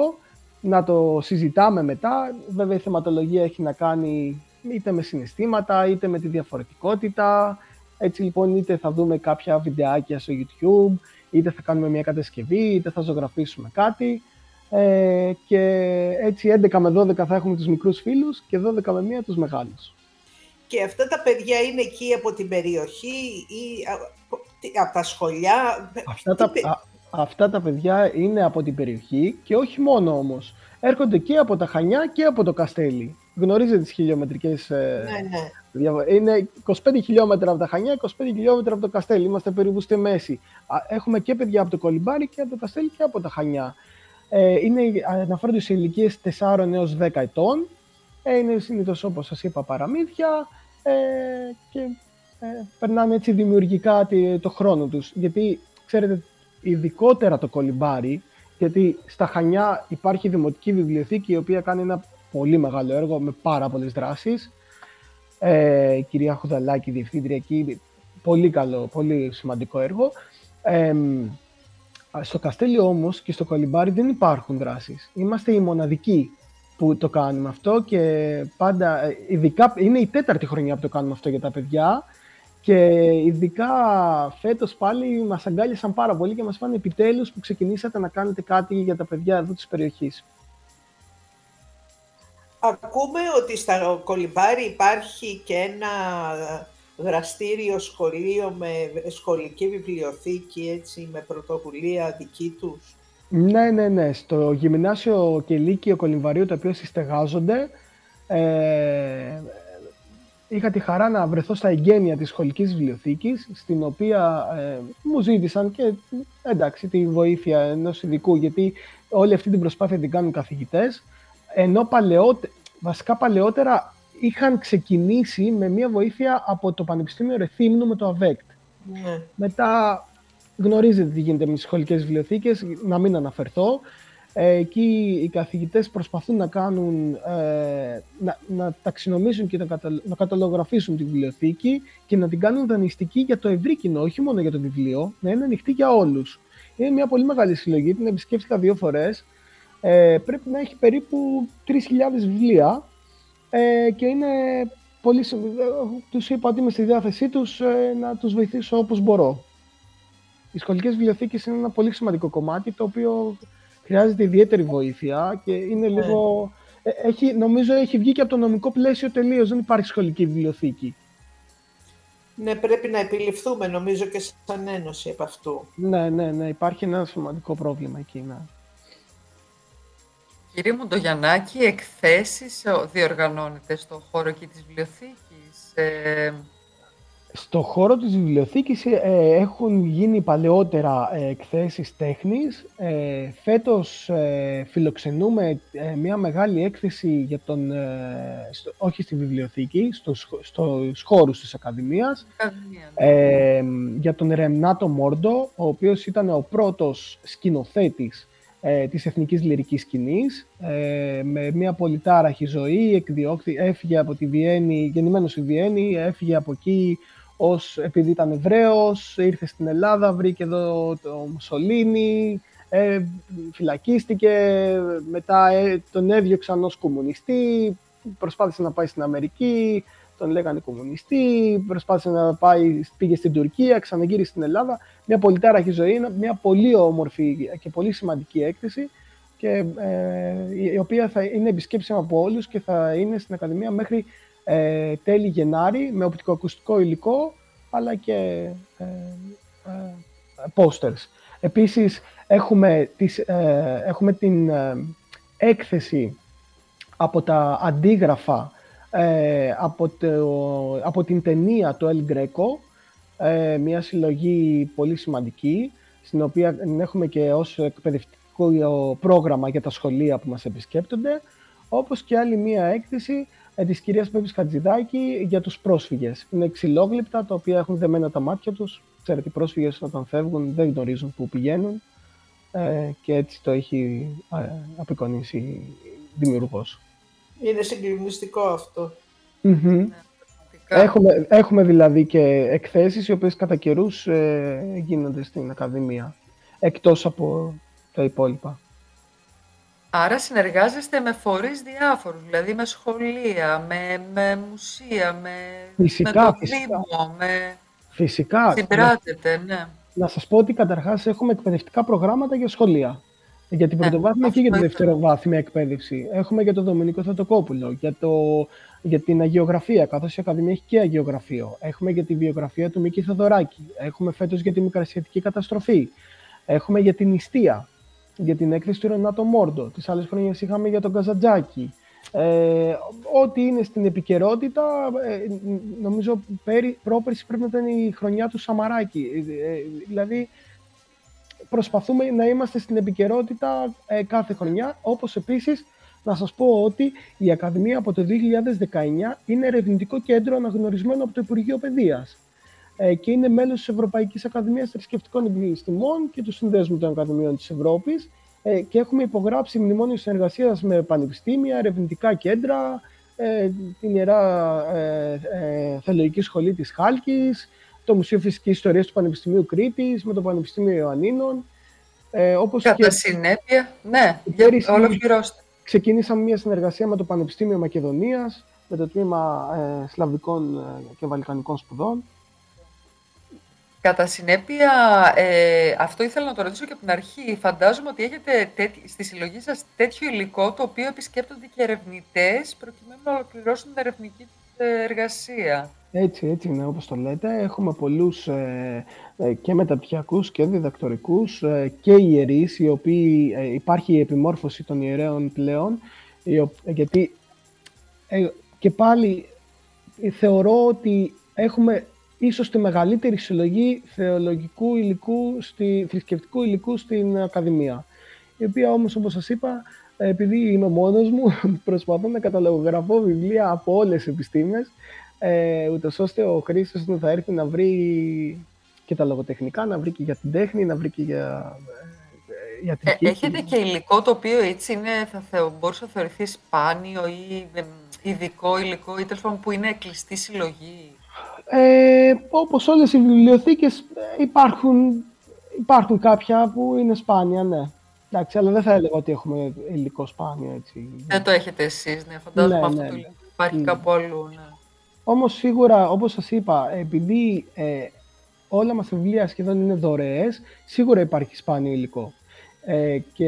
να το συζητάμε μετά. Βέβαια η θεματολογία έχει να κάνει είτε με συναισθήματα, είτε με τη διαφορετικότητα. Έτσι λοιπόν είτε θα δούμε κάποια βιντεάκια στο YouTube, είτε θα κάνουμε μια κατασκευή, είτε θα ζωγραφίσουμε κάτι. Ε, και έτσι 11 με 12 θα έχουμε τους μικρούς φίλους και 12 με 1 τους μεγάλους. Και αυτά τα παιδιά είναι εκεί από την περιοχή ή από τα σχολιά; Αυτά τα, αυτά τα παιδιά είναι από την περιοχή και όχι μόνο όμως. Έρχονται και από τα Χανιά και από το Καστέλι γνωρίζετε τις χιλιομετρικές... Ε, ναι, ναι. Είναι 25 χιλιόμετρα από τα Χανιά, 25 χιλιόμετρα από το Καστέλι. Είμαστε περίπου στη μέση. Έχουμε και παιδιά από το Κολυμπάρι και από το Καστέλι και από τα Χανιά. Ε, είναι, αναφέρονται σε ηλικίες 4 έως 10 ετών. Ε, είναι συνήθως όπως σας είπα παραμύθια ε, και ε, περνάνε έτσι δημιουργικά το χρόνο τους. Γιατί, ξέρετε, ειδικότερα το Κολυμπάρι, γιατί στα Χανιά υπάρχει δημοτική βιβλιοθήκη η οποία κάνει ένα πολύ μεγάλο έργο με πάρα πολλές δράσεις. Ε, η κυρία Χουδαλάκη, διευθύντρια εκεί, πολύ καλό, πολύ σημαντικό έργο. Ε, στο Καστέλιο όμως και στο Κολυμπάρι δεν υπάρχουν δράσεις. Είμαστε οι μοναδικοί. που το κάνουμε αυτό και πάντα, ε, ειδικά είναι η τέταρτη χρονιά που το κάνουμε αυτό για τα παιδιά και ειδικά φέτος πάλι μας αγκάλιασαν πάρα πολύ και μας φάνε επιτέλους που ξεκινήσατε να κάνετε κάτι για τα παιδιά εδώ της περιοχής. Ακούμε ότι στα Κολυμπάρι υπάρχει και ένα γραστήριο σχολείο με σχολική βιβλιοθήκη, έτσι, με πρωτοβουλία δική τους. Ναι, ναι, ναι. Στο γυμνάσιο και λύκειο Κολυμβαρίου, το οποίο συστεγάζονται, ε, είχα τη χαρά να βρεθώ στα εγγένεια της σχολικής βιβλιοθήκης, στην οποία ε, μου ζήτησαν και εντάξει, τη βοήθεια ενός ειδικού, γιατί όλη αυτή την προσπάθεια την κάνουν καθηγητές, ενώ παλαιότε, βασικά παλαιότερα είχαν ξεκινήσει με μια βοήθεια από το Πανεπιστήμιο Ρεθύμνου με το ΑΒΕΚΤ. Ναι. Μετά γνωρίζετε τι γίνεται με τις σχολικές βιβλιοθήκες, να μην αναφερθώ. Ε, εκεί οι καθηγητές προσπαθούν να κάνουν, ε, να, να ταξινομήσουν και να, να καταλογραφήσουν τη βιβλιοθήκη και να την κάνουν δανειστική για το ευρύ κοινό, όχι μόνο για το βιβλίο, να είναι ανοιχτή για όλους. Είναι μια πολύ μεγάλη συλλογή, την επισκέφθηκα δύο φορές. Ε, πρέπει να έχει περίπου 3.000 βιβλία ε, και είναι πολύ ε, τους είπα ότι είμαι στη διάθεσή τους ε, να τους βοηθήσω όπως μπορώ. Οι σχολικές βιβλιοθήκες είναι ένα πολύ σημαντικό κομμάτι το οποίο χρειάζεται ιδιαίτερη βοήθεια και είναι ναι. λίγο... Ε, έχει, νομίζω έχει βγει και από το νομικό πλαίσιο τελείως. Δεν υπάρχει σχολική βιβλιοθήκη. Ναι, πρέπει να επιληφθούμε νομίζω και σαν ένωση από αυτού. Ναι, ναι, ναι. Υπάρχει ένα σημαντικό πρόβλημα εκεί. Ναι. Κύριε Μοντογιαννάκη, εκθέσεις διοργανώνεται στο χώρο και της βιβλιοθήκης. Ε... Στο χώρο της βιβλιοθήκης ε, έχουν γίνει παλαιότερα ε, εκθέσεις τέχνης. Ε, φέτος ε, φιλοξενούμε ε, μια μεγάλη έκθεση για τον, στο, όχι στη βιβλιοθήκη, στους, στους χώρους της Ακαδημίας, ναι. για τον Ρεμνάτο Μόρντο, ο οποίος ήταν ο πρώτος σκηνοθέτης ε, της εθνικής λυρικής σκηνής, ε, με μια πολυτάραχη ζωή, εκδιώχθη, έφυγε από τη Βιέννη, γεννημένος στη Βιέννη, έφυγε από εκεί ως, επειδή ήταν Εβραίος, ήρθε στην Ελλάδα, βρήκε εδώ το Μουσολίνι, ε, φυλακίστηκε, μετά ε, τον έδιωξαν ως κομμουνιστή, προσπάθησε να πάει στην Αμερική, τον λέγανε κομμουνιστή, προσπάθησε να πάει, πήγε στην Τουρκία, ξαναγύρισε στην Ελλάδα. Μια πολύ τάραχη ζωή, μια πολύ όμορφη και πολύ σημαντική έκθεση και ε, η οποία θα είναι επισκέψιμη από όλους και θα είναι στην Ακαδημία μέχρι ε, τέλη Γενάρη με οπτικοακουστικό υλικό αλλά και ε, ε, posters. Επίσης έχουμε, τις, ε, έχουμε την έκθεση από τα αντίγραφα ε, από, το, από την ταινία το El Greco, ε, μια συλλογή πολύ σημαντική, στην οποία έχουμε και ως εκπαιδευτικό πρόγραμμα για τα σχολεία που μας επισκέπτονται, όπως και άλλη μια έκθεση ε, της κυρίας Πέπης Χατζηδάκη για τους πρόσφυγες. Είναι ξυλόγλυπτα, τα οποία έχουν δεμένα τα μάτια τους. Ξέρετε, οι πρόσφυγες όταν φεύγουν δεν γνωρίζουν πού πηγαίνουν ε, και έτσι το έχει ε, απεικονίσει δημιουργός. Είναι συγκλονιστικό αυτό. Έχουμε, έχουμε δηλαδή και εκθέσεις οι οποίες κατά καιρούς ε, γίνονται στην Ακαδημία, εκτός από τα υπόλοιπα. Άρα συνεργάζεστε με φορείς διάφορους, δηλαδή με σχολεία, με, με μουσεία, με, φυσικά, με το φυσικά. Δήμο, με... Φυσικά. Συμπράτετε, ναι. Να σας πω ότι καταρχάς έχουμε εκπαιδευτικά προγράμματα για σχολεία. Για την ναι, πρωτοβάθμια και για τη δευτεροβάθμια εκπαίδευση. Έχουμε για τον Δομηνικό Θεοτοκόπουλο, για, το, για την αγιογραφία, καθώς η Ακαδημία έχει και αγιογραφείο. Έχουμε για τη βιογραφία του Μίκη Θεοδωράκη. Έχουμε φέτος για τη μικρασιατική καταστροφή. Έχουμε για την νηστεία, για την έκθεση του Ρενάτο Μόρντο. Τις άλλες χρονιές είχαμε για τον Καζαντζάκη. Ε, ό,τι είναι στην επικαιρότητα, ε, νομίζω πέρι, πρόπερση πρέπει να ήταν η χρονιά του Σαμαράκη. Ε, ε δηλαδή, προσπαθούμε να είμαστε στην επικαιρότητα ε, κάθε χρονιά, όπως επίσης να σας πω ότι η Ακαδημία από το 2019 είναι ερευνητικό κέντρο αναγνωρισμένο από το Υπουργείο Παιδείας ε, και είναι μέλος της Ευρωπαϊκής Ακαδημίας Θρησκευτικών Επιστημών και του Συνδέσμου των Ακαδημιών της Ευρώπης ε, και έχουμε υπογράψει μνημόνιο συνεργασίας με πανεπιστήμια, ερευνητικά κέντρα, ε, την Ιερά ε, ε, Θεολογική Σχολή της Χάλκης, το Μουσείο Φυσικής Ιστορίας του Πανεπιστημίου Κρήτης, με το Πανεπιστήμιο Ιωαννίνων. Ε, όπως Κατά και... συνέπεια, ναι, πέρυσι, ολοκληρώστε. ξεκινήσαμε μια συνεργασία με το Πανεπιστήμιο Μακεδονίας, με το τμήμα ε, Σλαβικών ε, και Βαλκανικών Σπουδών. Κατά συνέπεια, ε, αυτό ήθελα να το ρωτήσω και από την αρχή. Φαντάζομαι ότι έχετε στη συλλογή σας τέτοιο υλικό το οποίο επισκέπτονται και ερευνητές προκειμένου να ολοκληρώσουν την ερευνητική ε, εργασία. Έτσι, έτσι είναι όπως το λέτε. Έχουμε πολλούς ε, ε, και μεταπτυχιακούς και διδακτορικούς ε, και ιερείς, οι οποίοι υπάρχει η επιμόρφωση των ιερέων πλέον, γιατί και πάλι θεωρώ ότι έχουμε ίσως τη μεγαλύτερη συλλογή θεολογικού υλικού, στη, θρησκευτικού υλικού στην Ακαδημία. Η οποία όμως, όπως σας είπα, επειδή είμαι μόνος μου, προσπαθώ να καταλογογραφώ βιβλία από όλες τις επιστήμες, ε, ούτως ώστε ο χρήστης θα έρθει να βρει και τα λογοτεχνικά, να βρει και για την τέχνη, να βρει και για ε, ε έχετε και υλικό το οποίο έτσι είναι, θα θεω, μπορούσε να θεωρηθεί σπάνιο ή ειδικό υλικό ή τέλος που είναι κλειστή συλλογή; Ε, όπως όλες οι βιβλιοθήκες ε, υπάρχουν, υπάρχουν κάποια που είναι σπάνια, ναι. Εντάξει, αλλά δεν θα έλεγα ότι έχουμε υλικό σπάνιο έτσι. Δεν το έχετε εσείς, ναι. Φαντάζομαι ναι, αυτό ναι. το υλικό υπάρχει ναι. κάπου αλλού, ναι. Όμως σίγουρα, όπως σας είπα, επειδή ε, όλα μας τα βιβλία σχεδόν είναι δωρεές, σίγουρα υπάρχει σπάνιο υλικό. Ε, και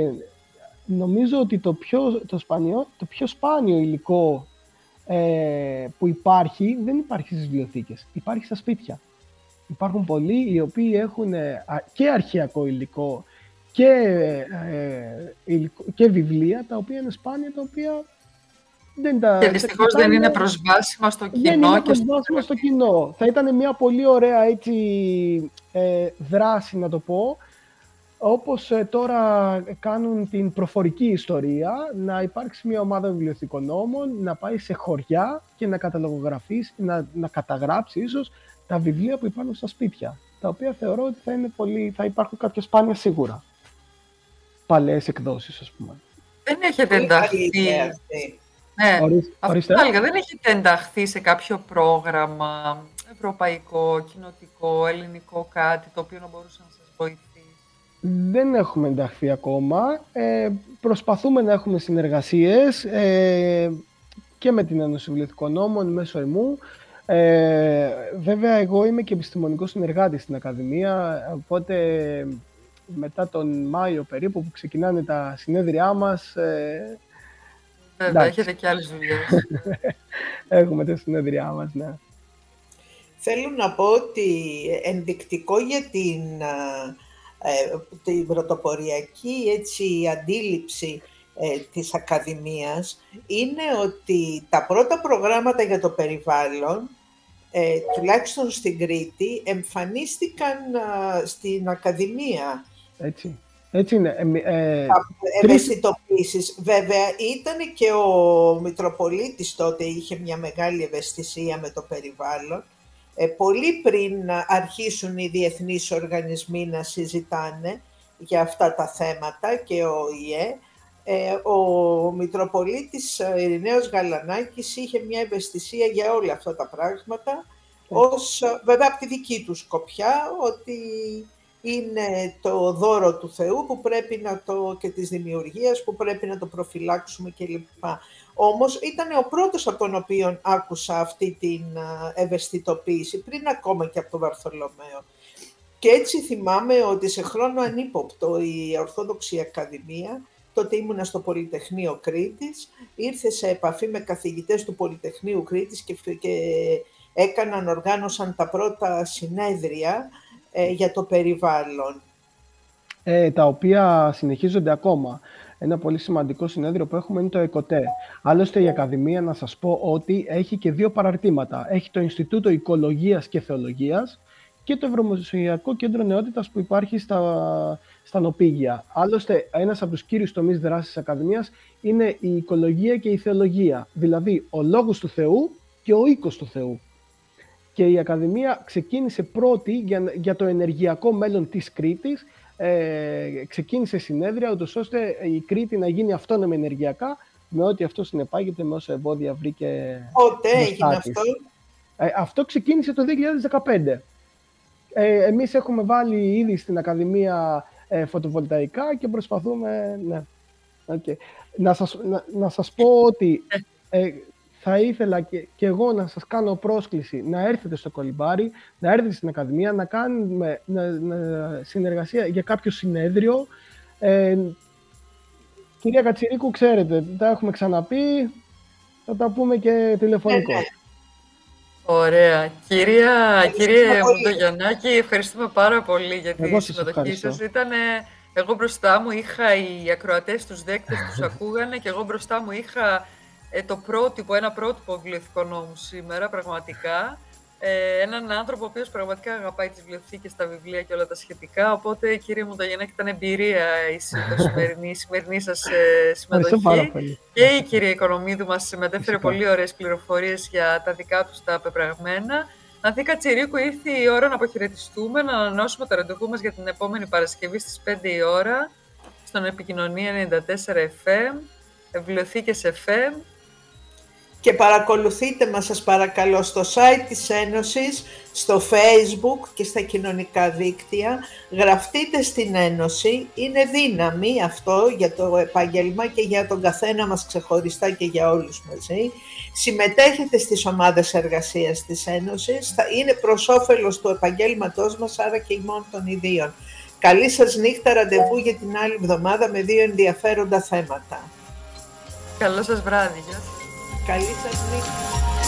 νομίζω ότι το πιο, το, σπανιό, το πιο σπάνιο υλικό ε, που υπάρχει δεν υπάρχει στις βιβλιοθήκες, υπάρχει στα σπίτια. Υπάρχουν πολλοί οι οποίοι έχουν ε, και αρχαιακό υλικό και, ε, και βιβλία τα οποία είναι σπάνια, τα οποία δεν τα... Και δυστυχώς δεν είναι προσβάσιμα στο κοινό. Δεν είναι προσβάσιμα στο κοινό. Θα ήταν μια πολύ ωραία έτσι, ε, δράση, να το πω, όπως ε, τώρα κάνουν την προφορική ιστορία, να υπάρξει μια ομάδα βιβλιοθηκονόμων, να πάει σε χωριά και να καταλογογραφήσει, να, να καταγράψει ίσως τα βιβλία που υπάρχουν στα σπίτια, τα οποία θεωρώ ότι θα, είναι πολύ, θα υπάρχουν κάποια σπάνια σίγουρα. Παλαιές εκδόσεις, ας πούμε. Δεν έχετε ενταχθεί. Ναι, αυτό έλεγα. Δεν έχετε ενταχθεί σε κάποιο πρόγραμμα ευρωπαϊκό, κοινοτικό, ελληνικό, κάτι το οποίο να μπορούσε να σας βοηθήσει. Δεν έχουμε ενταχθεί ακόμα. Ε, προσπαθούμε να έχουμε συνεργασίες ε, και με την Ένωση Βιβλιοθηκονόμων μέσω εμού. Ε, βέβαια, εγώ είμαι και επιστημονικός συνεργάτης στην Ακαδημία, οπότε μετά τον Μάιο περίπου που ξεκινάνε τα συνέδριά μας, ε, Βέβαια, έχετε και άλλες δουλειές. Έχουμε τα συνέδριά μας, ναι. Θέλω να πω ότι ενδεικτικό για την, ε, την πρωτοποριακή έτσι, αντίληψη ε, της Ακαδημίας είναι ότι τα πρώτα προγράμματα για το περιβάλλον, ε, τουλάχιστον στην Κρήτη, εμφανίστηκαν στην Ακαδημία. Έτσι. Έτσι είναι. Ε, ευαισθητοποίησεις. Βέβαια, ήταν και ο Μητροπολίτης τότε, είχε μια μεγάλη ευαισθησία με το περιβάλλον. Ε, πολύ πριν αρχίσουν οι διεθνείς οργανισμοί να συζητάνε για αυτά τα θέματα και ο ΙΕ, ε, ο Μητροπολίτης Ειρηναίος Γαλανάκης είχε μια ευαισθησία για όλα αυτά τα πράγματα, ως, βέβαια από τη δική του σκοπιά, ότι είναι το δώρο του Θεού που πρέπει να το, και της δημιουργίας που πρέπει να το προφυλάξουμε κλπ. Όμως ήταν ο πρώτος από τον οποίο άκουσα αυτή την ευαισθητοποίηση, πριν ακόμα και από τον Βαρθολομαίο. Και έτσι θυμάμαι ότι σε χρόνο ανύποπτο η Ορθόδοξη Ακαδημία, τότε ήμουνα στο Πολυτεχνείο Κρήτης, ήρθε σε επαφή με καθηγητές του Πολυτεχνείου Κρήτης και, και έκαναν, οργάνωσαν τα πρώτα συνέδρια ε, για το περιβάλλον. Ε, τα οποία συνεχίζονται ακόμα. Ένα πολύ σημαντικό συνέδριο που έχουμε είναι το ΕΚΟΤΕ. Άλλωστε η Ακαδημία, να σας πω ότι έχει και δύο παραρτήματα. Έχει το Ινστιτούτο Οικολογίας και Θεολογίας και το Ευρωμοσιακό Κέντρο Νεότητας που υπάρχει στα, στα Νοπήγια. Άλλωστε, ένας από τους κύριους τομείς δράσης της Ακαδημίας είναι η οικολογία και η θεολογία. Δηλαδή, ο λόγος του Θεού και ο οίκος του Θεού και η Ακαδημία ξεκίνησε πρώτη για, για το ενεργειακό μέλλον της Κρήτης, ε, ξεκίνησε συνέδρια, ούτως ώστε η Κρήτη να γίνει αυτόνομη ενεργειακά, με ό,τι αυτό συνεπάγεται, με όσα εμπόδια βρήκε Πότε έγινε αυτό; Ε, αυτό ξεκίνησε το 2015. Ε, εμείς έχουμε βάλει ήδη στην Ακαδημία ε, φωτοβολταϊκά και προσπαθούμε, ναι. Okay. Να, σας, να, να σας πω ότι ε, θα ήθελα και, και, εγώ να σας κάνω πρόσκληση να έρθετε στο Κολυμπάρι, να έρθετε στην Ακαδημία, να κάνουμε να, να, συνεργασία για κάποιο συνέδριο. Ε, κυρία Κατσιρίκου, ξέρετε, τα έχουμε ξαναπεί, θα τα πούμε και τηλεφωνικό. Ωραία. Κυρία, κύριε Μουντογιαννάκη, ευχαριστούμε πάρα πολύ για τη συμμετοχή σας. Ήτανε, εγώ μπροστά μου είχα οι ακροατές, τους δέκτες, τους ακούγανε και εγώ μπροστά μου είχα ε, το πρότυπο, ένα πρότυπο βιβλιοθηκό νόμου σήμερα, πραγματικά. Ε, έναν άνθρωπο ο οποίος πραγματικά αγαπάει τις βιβλιοθήκε, τα βιβλία και όλα τα σχετικά. Οπότε, κύριε Μουνταγενέκη, ήταν εμπειρία η, σημερινή, η σημερινή σας ε, συμμετοχή. Και η κυρία Οικονομίδου μας μετέφερε πολύ ωραίες πληροφορίες για τα δικά τους τα πεπραγμένα. Ανθή Κατσιρίκου, ήρθε η ώρα να αποχαιρετιστούμε, να ανανεώσουμε το ραντεβού μας για την επόμενη Παρασκευή στις 5 η ώρα στον Επικοινωνία 94 FM, Βιβλιοθήκες FM και παρακολουθείτε μας σας παρακαλώ στο site της Ένωσης, στο Facebook και στα κοινωνικά δίκτυα. Γραφτείτε στην Ένωση, είναι δύναμη αυτό για το επάγγελμα και για τον καθένα μας ξεχωριστά και για όλους μαζί. Συμμετέχετε στις ομάδες εργασίας της Ένωσης, θα είναι προς όφελος του επαγγέλματός μας, άρα και ημών των ιδίων. Καλή σας νύχτα, ραντεβού για την άλλη εβδομάδα με δύο ενδιαφέροντα θέματα. Καλό σας βράδυ. Καλή σας Kylie Sasmik.